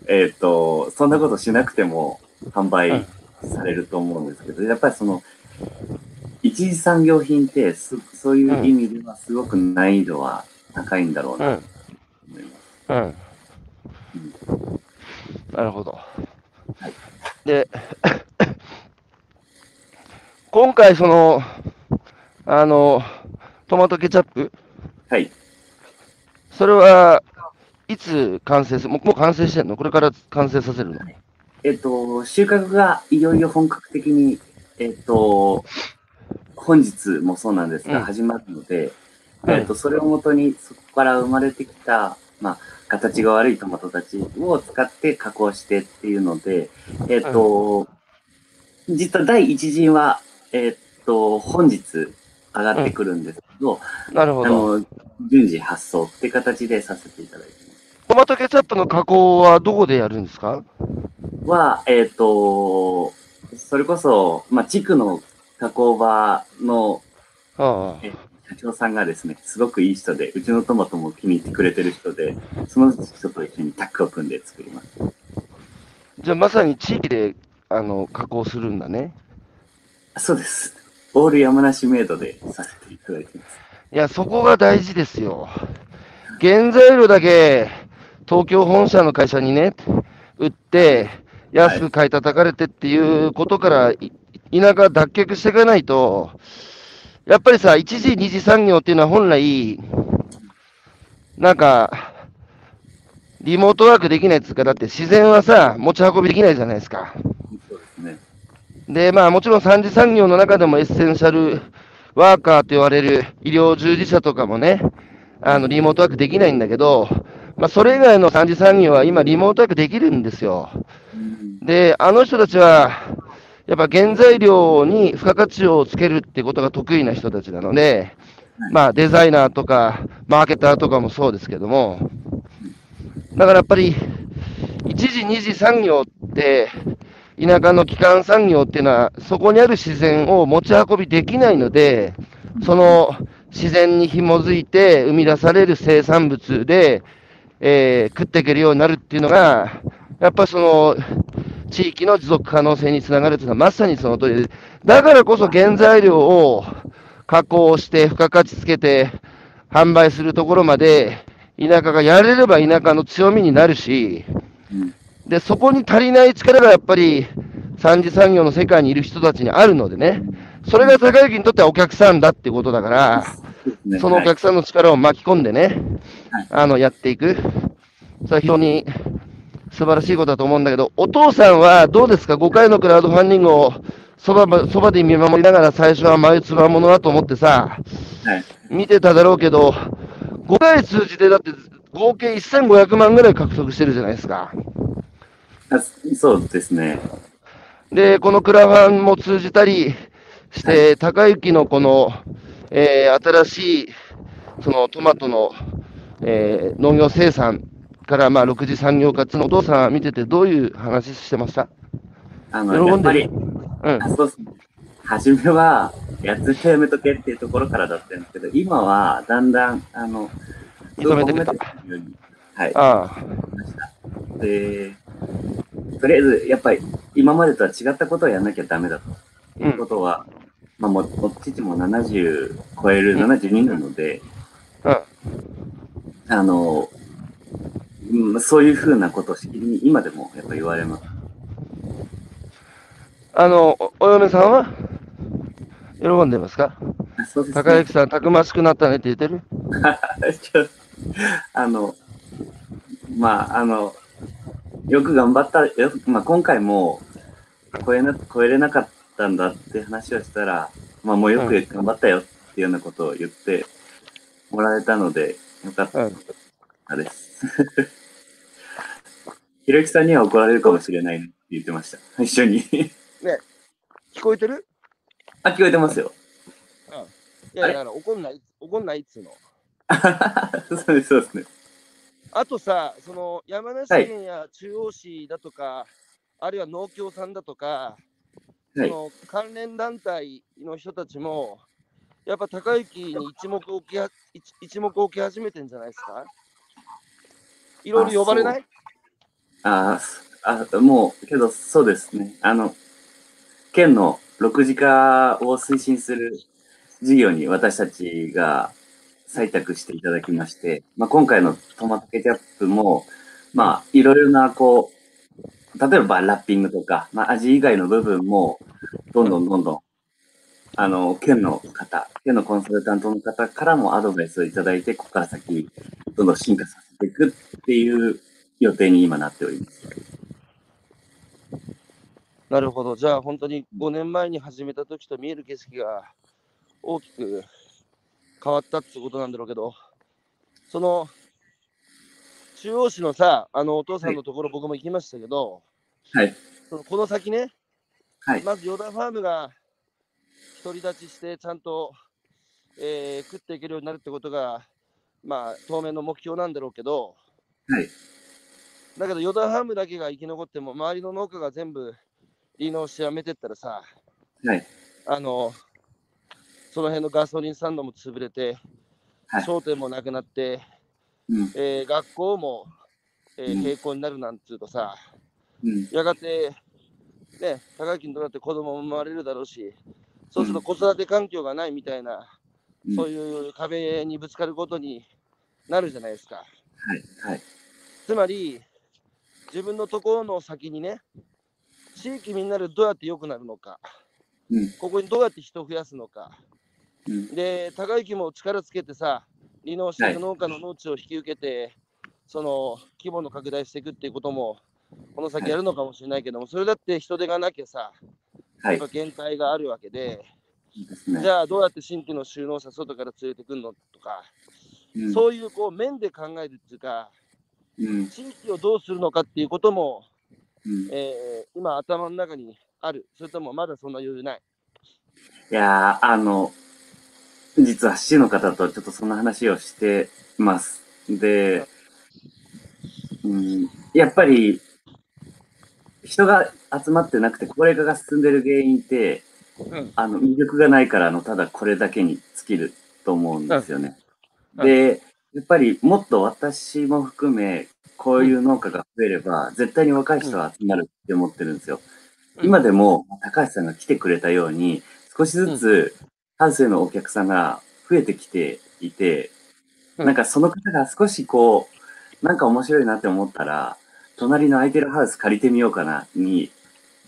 えっ、と、そんなことしなくても販売されると思うんですけど、やっぱりその、一次産業品ってそ、そういう意味ではすごく難易度は高いんだろううなとん、思います。うん。なるほど。はい。で、今回、その、あの、トマトケチャップ、はい。それはいつ完成する？もうもう完成してんの？これから完成させるの？えっ、と、収穫がいよいよ本格的に、えっ、と、本日もそうなんですが、うん。始まるので、はいえっ、と、それをもとに、そこから生まれてきた、まあ、形が悪いトマトたちを使って加工してっていうので、えっ、と、実は第一陣は、えっ、と、本日上がってくるんですけど、あなるほど。の、順次発送って形でさせていただいてます。トマトケチャップの加工はどこでやるんですか？は、えっ、と、それこそ、まあ、地区の加工場のああえ社長さんがですね、すごくいい人で、うちのトマトも気に入ってくれてる人で、その人と一緒にタッグを組んで作ります。じゃあまさに地域であの加工するんだね。そうです。オール山梨メイドでさせていただいてます。いや、そこが大事ですよ。原材料だけ東京本社の会社にね、売って、安く買い叩かれてっていうことから、い田舎脱却していかないと、やっぱりさ、一時、二次産業っていうのは本来、なんか、リモートワークできないっつうか、だって自然はさ、持ち運びできないじゃないですか。そうですね。で、まあもちろん三次産業の中でもエッセンシャルワーカーと言われる医療従事者とかもね、あの、リモートワークできないんだけど、まあそれ以外の三次産業は今リモートワークできるんですよ。うんで、あの人たちは、やっぱ原材料に付加価値をつけるってことが得意な人たちなので、まあデザイナーとか、マーケターとかもそうですけども、だからやっぱり、一次、二次産業って、田舎の基幹産業っていうのは、そこにある自然を持ち運びできないので、その自然に紐づいて生み出される生産物で、えー食っていけるようになるっていうのが、やっぱりその、地域の持続可能性につながるというのはまさにその通りで、だからこそ原材料を加工して付加価値つけて販売するところまで、田舎がやれれば田舎の強みになるし、うん。で、そこに足りない力がやっぱり、三次産業の世界にいる人たちにあるのでね、それが高之にとってはお客さんだってことだから、そのお客さんの力を巻き込んでねはい、あの、やっていく。それは非常に素晴らしいことだと思うんだけど、お父さんはどうですか ?5 回のクラウドファンディングをそばば、そばで見守りながら最初は眉唾ものだと思ってさ、はい。見てただろうけど、5回通じてだって合計1500万ぐらい獲得してるじゃないですか。あそうですね。で、このクラファンも通じたりして、高雪のこの、えー新しい、そのトマトの、えー農業生産から、まあ、6次産業化のをお父さん見ててどういう話してました？あの、やっぱりうん。あそうですね。初めは、やつやめとけっていうところからだったんですけど、今はだんだん、あの、認めてくれた褒めてくれるようにはい。あで、とりあえず、やっぱり、今までとは違ったことをやらなきゃダメだと。あ、いうことは、まあ、もう、父も70超える72なので、うん。あの、うんそういうふうなことをしきりに今でもやっぱ言われます。あの、おお嫁さんは？喜んでますか？あそうです高ね。雪さん、たくましくなったねって言ってる？ち ょあの、まあ、あの、よく頑張った、よまあ、今回も超えな、超えれなかったんだって話をしたら、まあ、もうよく頑張ったよっていうようなことを言ってもらえたので、よかったうん。ひろゆきさんには怒られるかもしれないって言ってました。一緒に。聞こえてる？あ、聞こえてますよ。いやいや、あの怒んない、怒んないっつうの。そうです、そうですね。あとさ、その山梨県や中央市だとか、あるいは農協さんだとか、はい。その関連団体の人たちも、やっぱ高雪に一目置きは一一目置き始めてんじゃないですか？いろいろ呼ばれない？ああ、もう、けどそうですね。あの、県の6次化を推進する事業に私たちが採択していただきまして、まあ、今回のトマトケチャップも、まあ、いろいろな、こう、例えばラッピングとか、まあ、味以外の部分も、どんどんどんどん、あの、県の方、県のコンサルタントの方からもアドバイスをいただいて、ここから先、どんどん進化させていくっていう予定に今なっております。なるほど。じゃあ本当に5年前に始めた時と見える景色が大きく変わったってことなんだろうけど、その中央市のさ、あのお父さんのところ僕も行きましたけど、はい。そのこの先ね、はい。まずヨダファームが独り立ちしてちゃんと、えー食っていけるようになるってことが、まあ当面の目標なんだろうけど、はい。だけどヨダファームだけが生き残っても周りの農家が全部離農してやめてったらさ、はい。あの、その辺のガソリンスタンドも潰れて、はい商店もなくなって、うん。えー学校も、えーうん閉校になるなんつうとさ、うん。やがて、ね、高木にとなって子供も生まれるだろうし、そうするとうん子育て環境がないみたいな、うんそういう壁にぶつかることになるじゃないですか。はい。はい。つまり、自分のところの先にね、地域みんなでどうやって良くなるのか、うん。ここにどうやって人を増やすのか、うん。で、高行も力つけてさ、離農して農家の農地を引き受けて、その規模の拡大していくっていうことも、この先やるのかもしれないけども、それだって人手がなきゃさ、はい。やっぱ限界があるわけで、いいですね。じゃあどうやって新規の収納者外から連れてくるのとか、うん。そういうこう面で考えるっていうか、うん。地域をどうするのかっていうことも、うん。いえー今頭の中にある、それともまだそんな余裕ない。やー、あの、実は市の方とちょっとその話をしてます。で、うん、やっぱり、人が集まってなくて高齢化が進んでる原因って、うんあの、魅力がないから、あの、ただこれだけに尽きると思うんですよね。うんで、やっぱりもっと私も含め、こういう農家が増えれば、絶対に若い人が集まるって思ってるんですよ。うん。今でも、高橋さんが来てくれたように、少しずつ、ハウスへのお客さんが増えてきていて、うん。なんかその方が少しこう、なんか面白いなって思ったら、隣の空いてるハウス借りてみようかなに、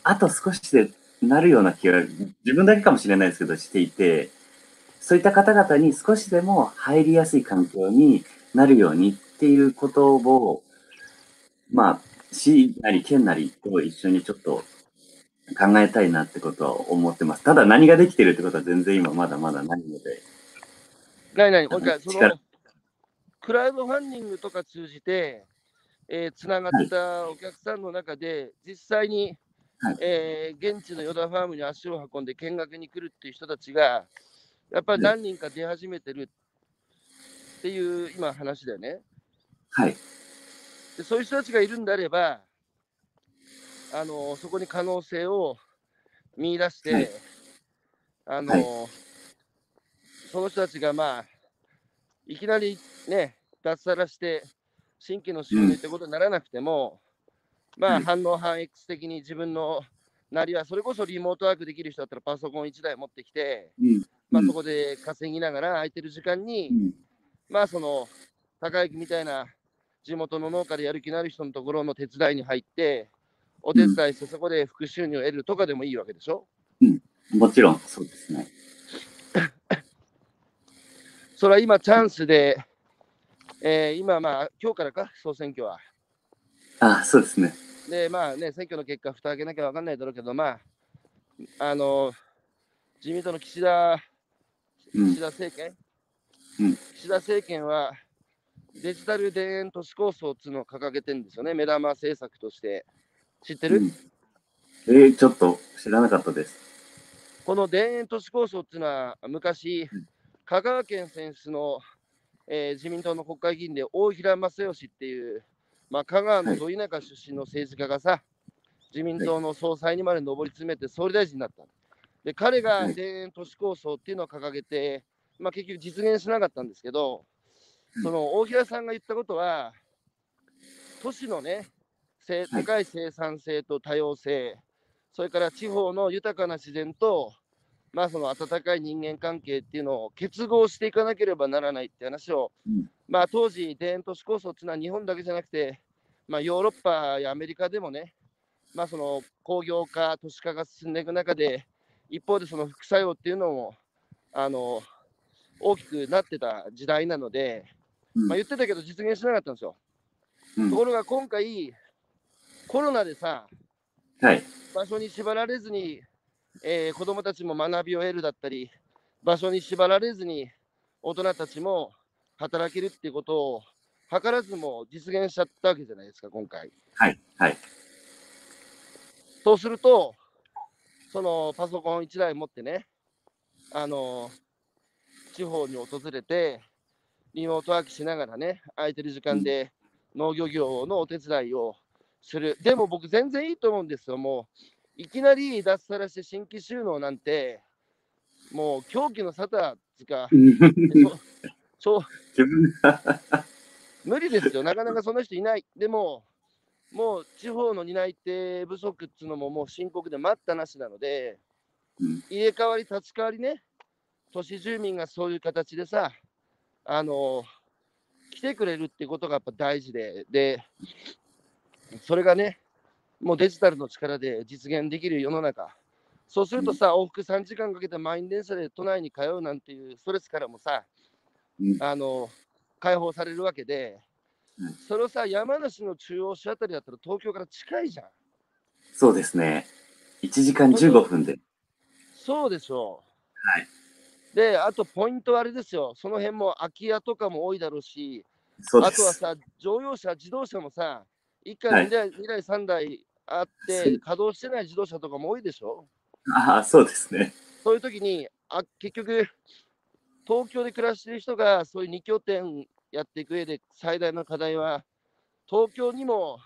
あと少しでなるような気が、自分だけかもしれないですけど、していて、そういった方々に少しでも入りやすい環境になるようにっていうことを、まあ、市なり県なりと一緒にちょっと考えたいなってことは思ってます。ただ何ができてるってことは全然今まだまだないので。ないない、もう一回、そ力の、クラウドファンディングとか通じて、えー、つながったお客さんの中で、実際に、はいえー現地のヨダファームに足を運んで見学に来るっていう人たちが、やっぱり何人か出始めてるっていう今話だよね。はい。でそういう人たちがいるんであれば、あのそこに可能性を見出して、はいあのはいその人たちが、まあ、いきなりね、脱サラして、新規の収入ってことにならなくても、まあ、はい反応反 X 的に自分のなりは、それこそリモートワークできる人だったらパソコン1台持ってきて、うん。まあ、うんそこで稼ぎながら空いてる時間に、うん。まあその高之みたいな地元の農家でやる気のある人のところの手伝いに入って、お手伝いしてそこで副収入を得るとかでもいいわけでしょ？もちろん、そうですね。それは今チャンスで、えー今まあ今日からか、総選挙は。あ、そうですね。で、まあね、選挙の結果、蓋開けなきゃ分かんないだろうけど、まあ、あの、自民党の岸田、うん岸。田政権、うん岸田政権はデジタル田園都市構想っていうのを掲げてるんですよね、目玉政策として。知ってる、うんえー、ちょっと知らなかったです。この田園都市構想っていうのは、昔うん、香川県選出の、えー自民党の国会議員で大平正義っていう、まあ、香川のど田舎出身の政治家がさ、自民党の総裁にまで上り詰めて総理大臣になった。で、彼がはい田園都市構想っていうのを掲げて、まあ、結局実現しなかったんですけど、うん。その大平さんが言ったことは、都市のね、高い生産性と多様性、それから地方の豊かな自然と、まあ、その温かい人間関係っていうのを結合していかなければならないって話を、うん。まあ、当時、田園都市構想っていうのは日本だけじゃなくて、まあ、ヨーロッパやアメリカでもね、まあ、その工業化、都市化が進んでいく中で、一方でその副作用っていうのもあの大きくなってた時代なので、うんまあ、言ってたけど実現しなかったんですよ。うんところが今回、コロナでさ、はい。場所に縛られずに、えー子どもたちも学びを得るだったり、場所に縛られずに大人たちも働けるっていうことを図らずも実現しちゃったわけじゃないですか、今回。はい。はい。そうすると、そのパソコン1台持ってね、あの地方に訪れて、リモートワークしながらね、空いてる時間で農業業のお手伝いをする。でも僕、全然いいと思うんですよ。もう、いきなり脱サラして新規収納なんて、もう狂気の沙汰つか、自そう 無理ですよ、なかなかその人いない。でも、もう地方の担い手不足っていうのももう深刻で待ったなしなので、うん。入れ替わり立ち替わりね、都市住民がそういう形でさ、あの来てくれるってことがやっぱ大事で、で、それがね、もうデジタルの力で実現できる世の中、そうするとさ、往復3時間かけて満員電車で都内に通うなんていうストレスからもさ、うん。あの解放されるわけでうん、それをさ、山梨の中央市あたりだったら東京から近いじゃん。そうですね。1時間15分で。そうでしょう。はい。で、あとポイントはあれですよ、その辺も空き家とかも多いだろうし、そうです。あとはさ、乗用車、自動車もさ、1はい回、2台、2台、3台あって、稼働してない自動車とかも多いでしょ。ああ、そうですね。そういう時にあ結局、東京で暮らしてる人がそういう2拠点やっていく上で最大の課題は、東京にも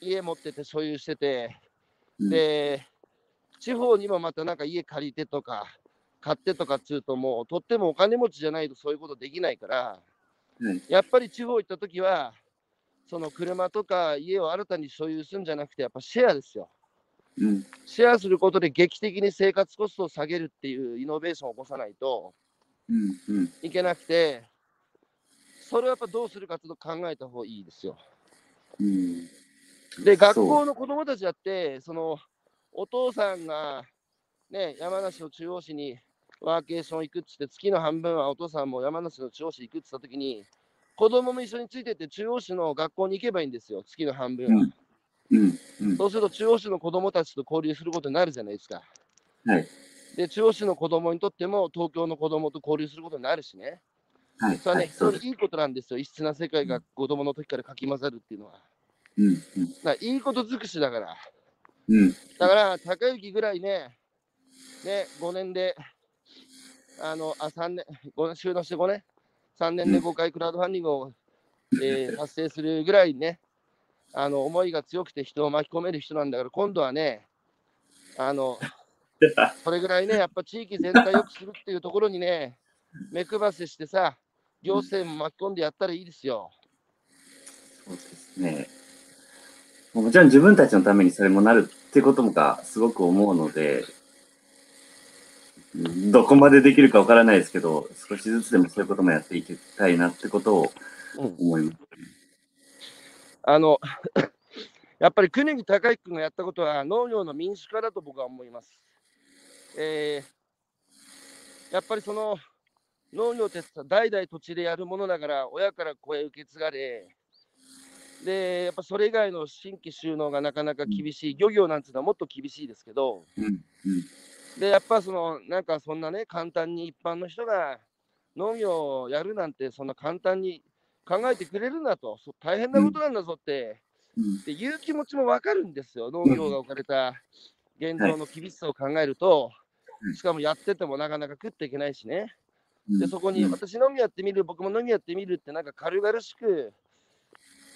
家持ってて所有してて、うんで、地方にもまたなんか家借りてとか、買ってとかっつうと、もうとってもお金持ちじゃないとそういうことできないから、はいやっぱり地方行った時は、その車とか家を新たに所有するんじゃなくて、やっぱシェアですよ。うん。シェアすることで劇的に生活コストを下げるっていうイノベーションを起こさないと。いけなくて、それをやっぱどうするかと考えた方がいいですよ。うん。で、学校の子供たちだって、そのお父さんが、ね、山梨の中央市にワーケーション行くっつって、月の半分はお父さんも山梨の中央市行くっつったときに、子供も一緒についてって中央市の学校に行けばいいんですよ、月の半分は。うんうん。うん。そうすると中央市の子供たちと交流することになるじゃないですか。はい。で、中央市の子供にとっても東京の子供と交流することになるしね。はい。それはね、はいいいことなんですよ。異質な世界が子供の時からかき混ざるっていうのは。うん。うん。だからいいこと尽くしだから。うん。だから、高之ぐらいね、ね、5年で、あの、あ、3年、5年、収納して5年、3年で5回クラウドファンディングを、えー 達成するぐらいね、あの、思いが強くて人を巻き込める人なんだから、今度はね、あの、それぐらいね、やっぱ地域全体良くするっていうところにね、目配せしてさ、行政も巻き込んでやったらいいですよ。そうですね。もちろん自分たちのためにそれもなるってこともがすごく思うので、うんどこまでできるかわからないですけど、少しずつでもそういうこともやっていきたいなってことをうん、思います。あの、やっぱり国木孝之君がやったことは農業の民主化だと僕は思います。えーやっぱりその農業ってさ代々土地でやるものだから親から子へ受け継がれ、で、やっぱそれ以外の新規収納がなかなか厳しい、漁業なんていうのはもっと厳しいですけど。で、やっぱその、なんかそんなね、簡単に一般の人が農業をやるなんて、そんな簡単に考えてくれるなと、そ大変なことなんだぞって、うん。っていう気持ちもわかるんですよ、農業が置かれた現状の厳しさを考えると、うんしかもやっててもなかなか食っていけないしね。で、そこにうん私のみやってみる、僕ものみやってみるって、なんか軽々しく、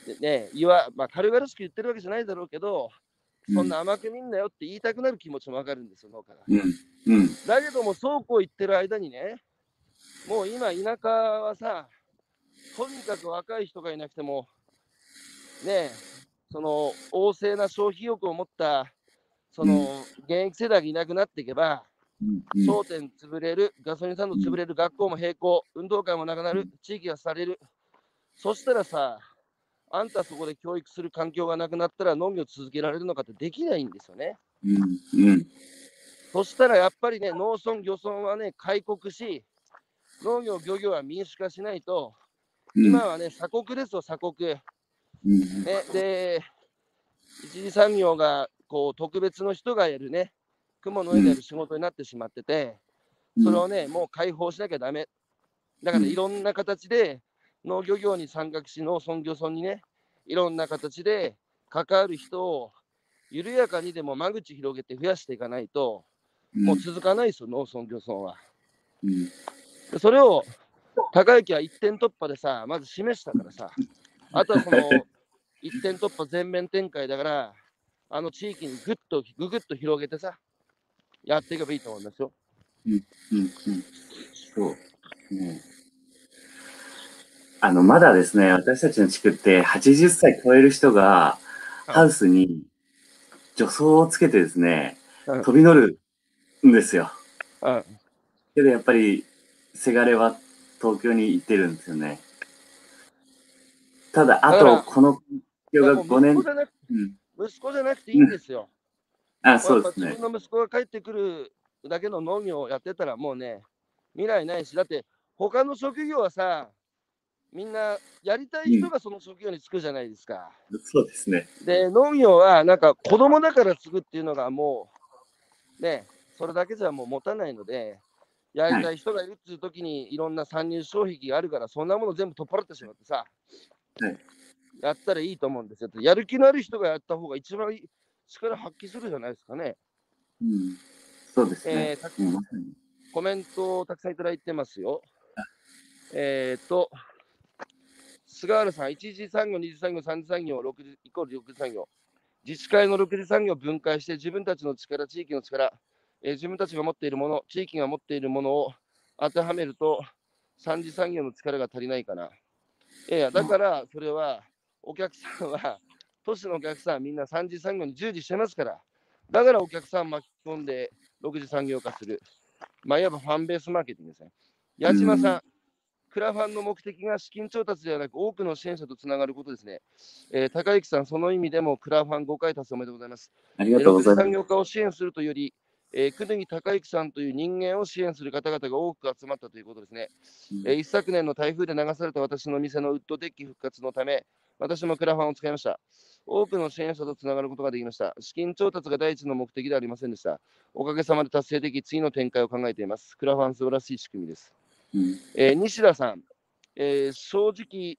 でね、言わ、まあ、軽々しく言ってるわけじゃないだろうけど、そんな甘く見んなよって言いたくなる気持ちもわかるんですよ、農家が。うん。うん。だけども、そうこう言ってる間にね、もう今、田舎はさ、とにかく若い人がいなくても、ねえ、その旺盛な消費欲を持った、その現役世代がいなくなっていけば、うん。商店潰れる、ガソリンスタンド潰れる、学校も閉校、運動会もなくなる、地域がされる。そしたらさ、あんたそこで教育する環境がなくなったら農業続けられるのかってできないんですよね。うん。うん。そしたらやっぱりね、農村、漁村はね、開国し、農業、漁業は民主化しないと、今はね、鎖国ですよ、鎖国。ね、うん。で、一次産業がこう特別の人がやるね、雲の上でやる仕事になってしまってて、それをね、もう解放しなきゃだめ。だからうんいろんな形で農業業に参画し、農村漁村にね、いろんな形で関わる人を緩やかにでも間口広げて増やしていかないと、もう続かないですよ、農村漁村は。うん。でそれを高之は一点突破でさ、まず示したからさ、あとはその一点突破全面展開だから、あの地域にぐっとぐぐっと広げてさ、やっていけばいいと思いますよ。うんうん。そう。ねあの、まだですね、私たちの地区って80歳超える人が、ハウスに助走をつけてですね、うん飛び乗るんですよ。うん。けどやっぱり、せがれは東京に行ってるんですよね。ただ、あと、このが5年息子、じゃなくうん。息子じゃなくていいんですよ。あ、そうですね。自分の息子が帰ってくるだけの農業をやってたらもうね、未来ないし、だって他の職業はさ、みんなやりたい人がその職業に就くじゃないですか。そうですね。で、農業はなんか子供だから継ぐっていうのがもう、ね、それだけじゃもう持たないので、やりたい人がいるっていう時にいろんな参入障壁があるから、そんなもの全部取っ払ってしまってさ、はいやったらいいと思うんですよ。やる気のある人がやった方が一番いい力発揮するじゃないですかね。うん。そうですね。えーたうんコメントをたくさんいただいてますよ。えっ、と、菅原さん、一次産業、二次産業、三次産業、六次イコール六次産業。自治会の六次産業を分解して、自分たちの力、地域の力、えー自分たちが持っているもの、地域が持っているものを当てはめると、三次産業の力が足りないかな。いや、だから、それは、お客さんは、都市のお客さんはみんな三次産業に従事してますから、だからお客さん巻き込んで、六次産業化する。まあ、いわばファンベースマーケティングですね。矢島さん、クラファンの目的が資金調達ではなく、多くの支援者とつながることですね。えー高之さん、その意味でもクラファン5回達成おめでとうございます。ありがとうございますえー産。業化を支援するというより、えー、久木孝之さんという人間を支援する方々が多く集まったということですね。えー一昨年の台風で流された私の店のウッドデッキ復活のため、私もクラファンを使いました。多くの支援者とつながることができました。資金調達が第一の目的ではありませんでした。おかげさまで達成でき、次の展開を考えています。クラファン素晴らしい仕組みです。うんえー西田さん、えー正直、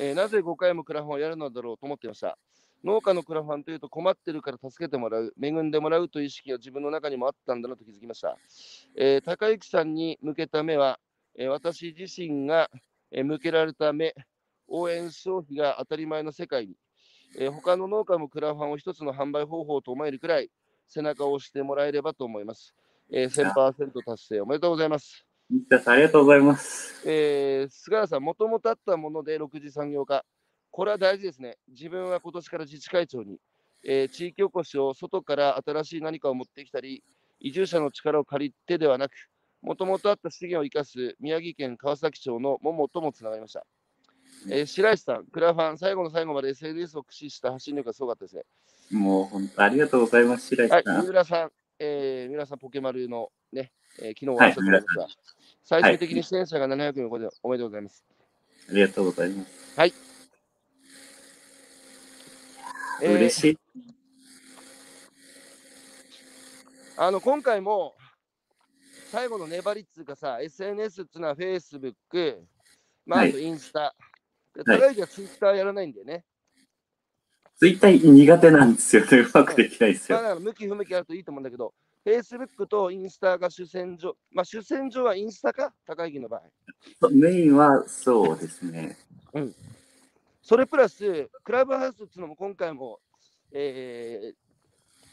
えーなぜ5回もクラファンをやるのだろうと思っていました。農家のクラファンというと困ってるから助けてもらう、恵んでもらうという意識が自分の中にもあったんだなと気づきました。えー高之さんに向けた目は、えー私自身が、えー向けられた目、応援消費が当たり前の世界に、えー他の農家もクラファンを一つの販売方法と思えるくらい背中を押してもらえればと思います。えー、1000%達成おめでとうございます。ありがとうございます。えー、菅原さん、もともとあったもので6次産業化。これは大事ですね。自分は今年から自治会長に、えー地域おこしを外から新しい何かを持ってきたり、移住者の力を借りてではなく、もともとあった資源を生かす宮城県川崎町の桃ともつながりました。えー白石さん、クラファン、最後の最後まで SNS を駆使した発信力がすごかったですね。もう本当ありがとうございます、白石はい、さん。三浦さん、えー、三浦さん、ポケマルのね、えー昨日お話しさせてもらいました。最終的に出演者が700人を超えておめでとうございます。ありがとうございます。えー嬉しい。あの今回も最後の粘りっつうかさ、SNS っつうのは Facebook、まあ、はいあとインスタ。ではい高之は Twitter やらないんだよね。ツイッター苦手なんですよね。うまくできないですまあ、よ。だから向き不向きあるといいと思うんだけど、Facebook とインスタが主戦場。まあ主戦場はインスタか、高之の場合。メインはそうですね。それプラス、クラブハウスっつうのも今回も、えー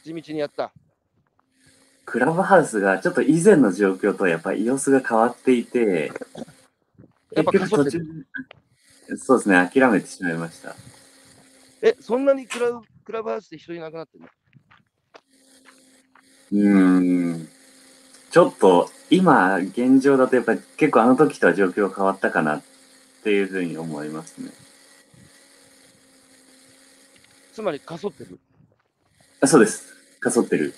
地道にやった。クラブハウスがちょっと以前の状況とやっぱり様子が変わっていて、やっぱ途中そうですね、諦めてしまいました。え、そんなにクラブクラブハウスで人いなくなってるの？うーん。ちょっと今現状だとやっぱり結構あの時とは状況変わったかなっていうふうに思いますね。つまり、かそってる。あそうです。かそってる。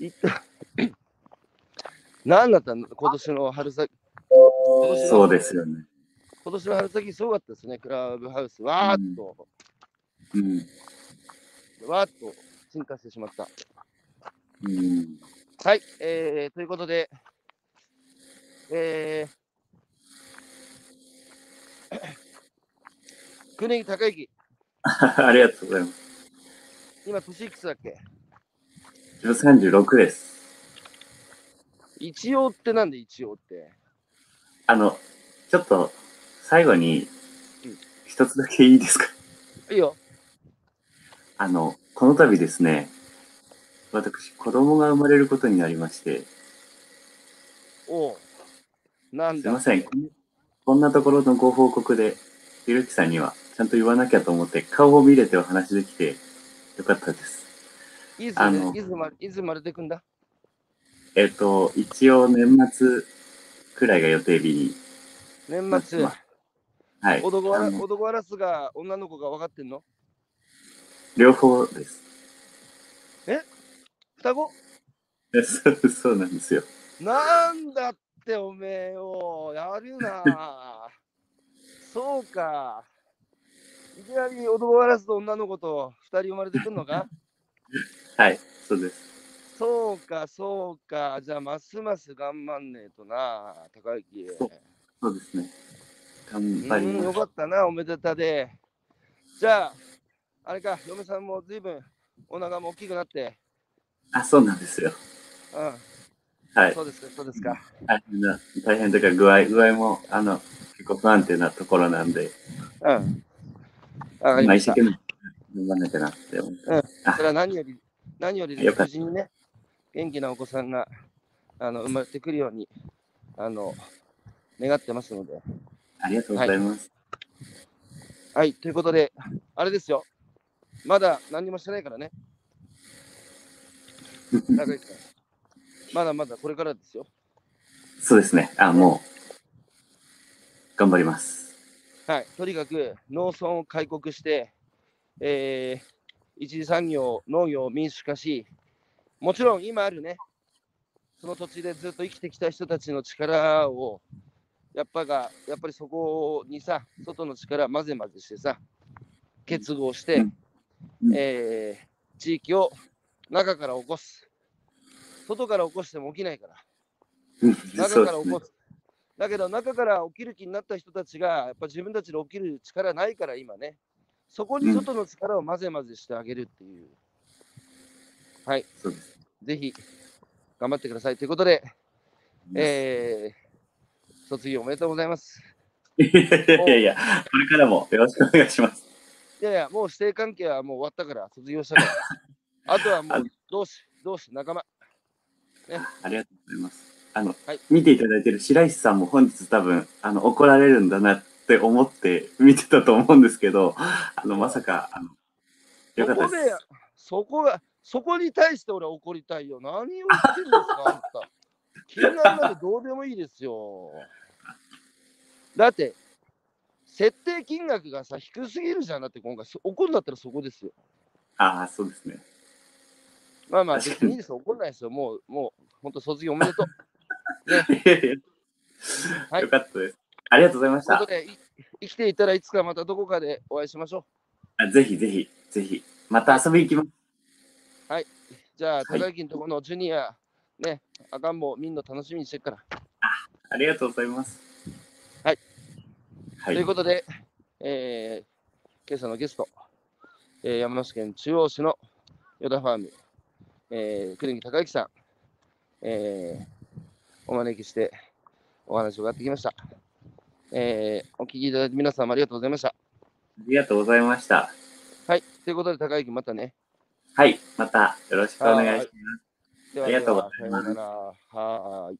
いった 何だったの？今年の春先。そうですよね。今年の春先すごかったですね、クラブハウス。わーっと、うん。わーっと進化してしまった。うん。はい、えー、ということで、えー、国木孝之、ありがとうございます。今年いくつだっけ？自分36です。一応ってなんで一応って？あの、ちょっと最後にうん一つだけいいですか？いいよ。あの、この度ですね、私、子供が生まれることになりまして、おう。なんだ？すいません。こんなところのご報告で、ひろゆきさんにはちゃんと言わなきゃと思って、顔を見れてお話できてよかったです。いつあのいつまいつまで出てくんだえっ、と、一応年末くらいが予定日に、年末。まはい。男わらあの男わらすが女の子が分かってんの？両方です。双子？えそうそうなんですよ。なんだっておめえよ。やるな。そうか。いきなり男わらすと女の子と二人生まれてくんのか？はい、そうです。そうか、そうか。じゃあ、ますます頑張んねえとな、高木。そうそうですね。頑う張ります。かったな、おめでたで。じゃあ、あれか、嫁さんもずいぶんお腹も大きくなって、あ、そうなんですよ。うん、はい。そうですか、そうですか。大変な、大変というか具合、具合も、あの、結構不安定なところなんで、うん。わかりまあました。一生懸命頑張んなきゃなって思って。それは何より、何より無事にね、元気なお子さんがあの生まれてくるように、あの、願ってますので。ありがとうございます。はい、ということで、あれですよ。まだ何にもしてないからね。中井さん。まだまだこれからですよ。そうですね。あ、もう、頑張ります。はい、とにかく農村を開国して、えー一次産業、農業を民主化し、もちろん今あるね、その土地でずっと生きてきた人たちの力を、やっぱが、やっぱりそこにさ、外の力混ぜ混ぜしてさ、結合して、えー地域を中から起こす。外から起こしても起きないから。うん中から起こ。す。だけど中から起きる気になった人たちがやっぱ自分たちで起きる力ないから今ね。そこに外の力を混ぜ混ぜしてあげるっていう、はい。ぜひ頑張ってくださいということで、えー、卒業おめでとうございます。いやいやいやこれからもよろしくお願いします。いやいやもう師弟関係はもう終わったから卒業したから。あとはもう同志同志仲間。ありがとうございます。あの、はい。見ていただいてる白石さんも本日多分、あの、怒られるんだなって思って見てたと思うんですけど、あの、まさか、あの、よかったで。そこですそこがそこに対して俺は怒りたいよ。何を言ってるんですかあんた。金額なんてどうでもいいですよ。だって設定金額がさ低すぎるじゃん。だって今回そ怒るんだったらそこですよ。ああ、そうですね。まあまあ別にいいです。よ怒んないですよ。もうもう本当卒業おめでとう いやいやはいよかったです。ありがとうございました。ということでい生きていたらいつかまたどこかでお会いしましょあぜひぜひ、ぜひ、また遊びに行きます。うじゃあはい高木のところのジュニアねあかんもみんな楽しみにしてるからありがとうございます。はい。はいという。ことで、えー今朝のゲスト、えー山梨県中央市のヨダファーム、えー、栗木孝之さん、えーお招きしてお話を伺ってきました。えーお聞きいただいて皆様ありがとうございました。ありがとうございました。はい。ということで、高之またね。はい。またよろしくお願いします。ではありがとうございますではさようなら。はーい。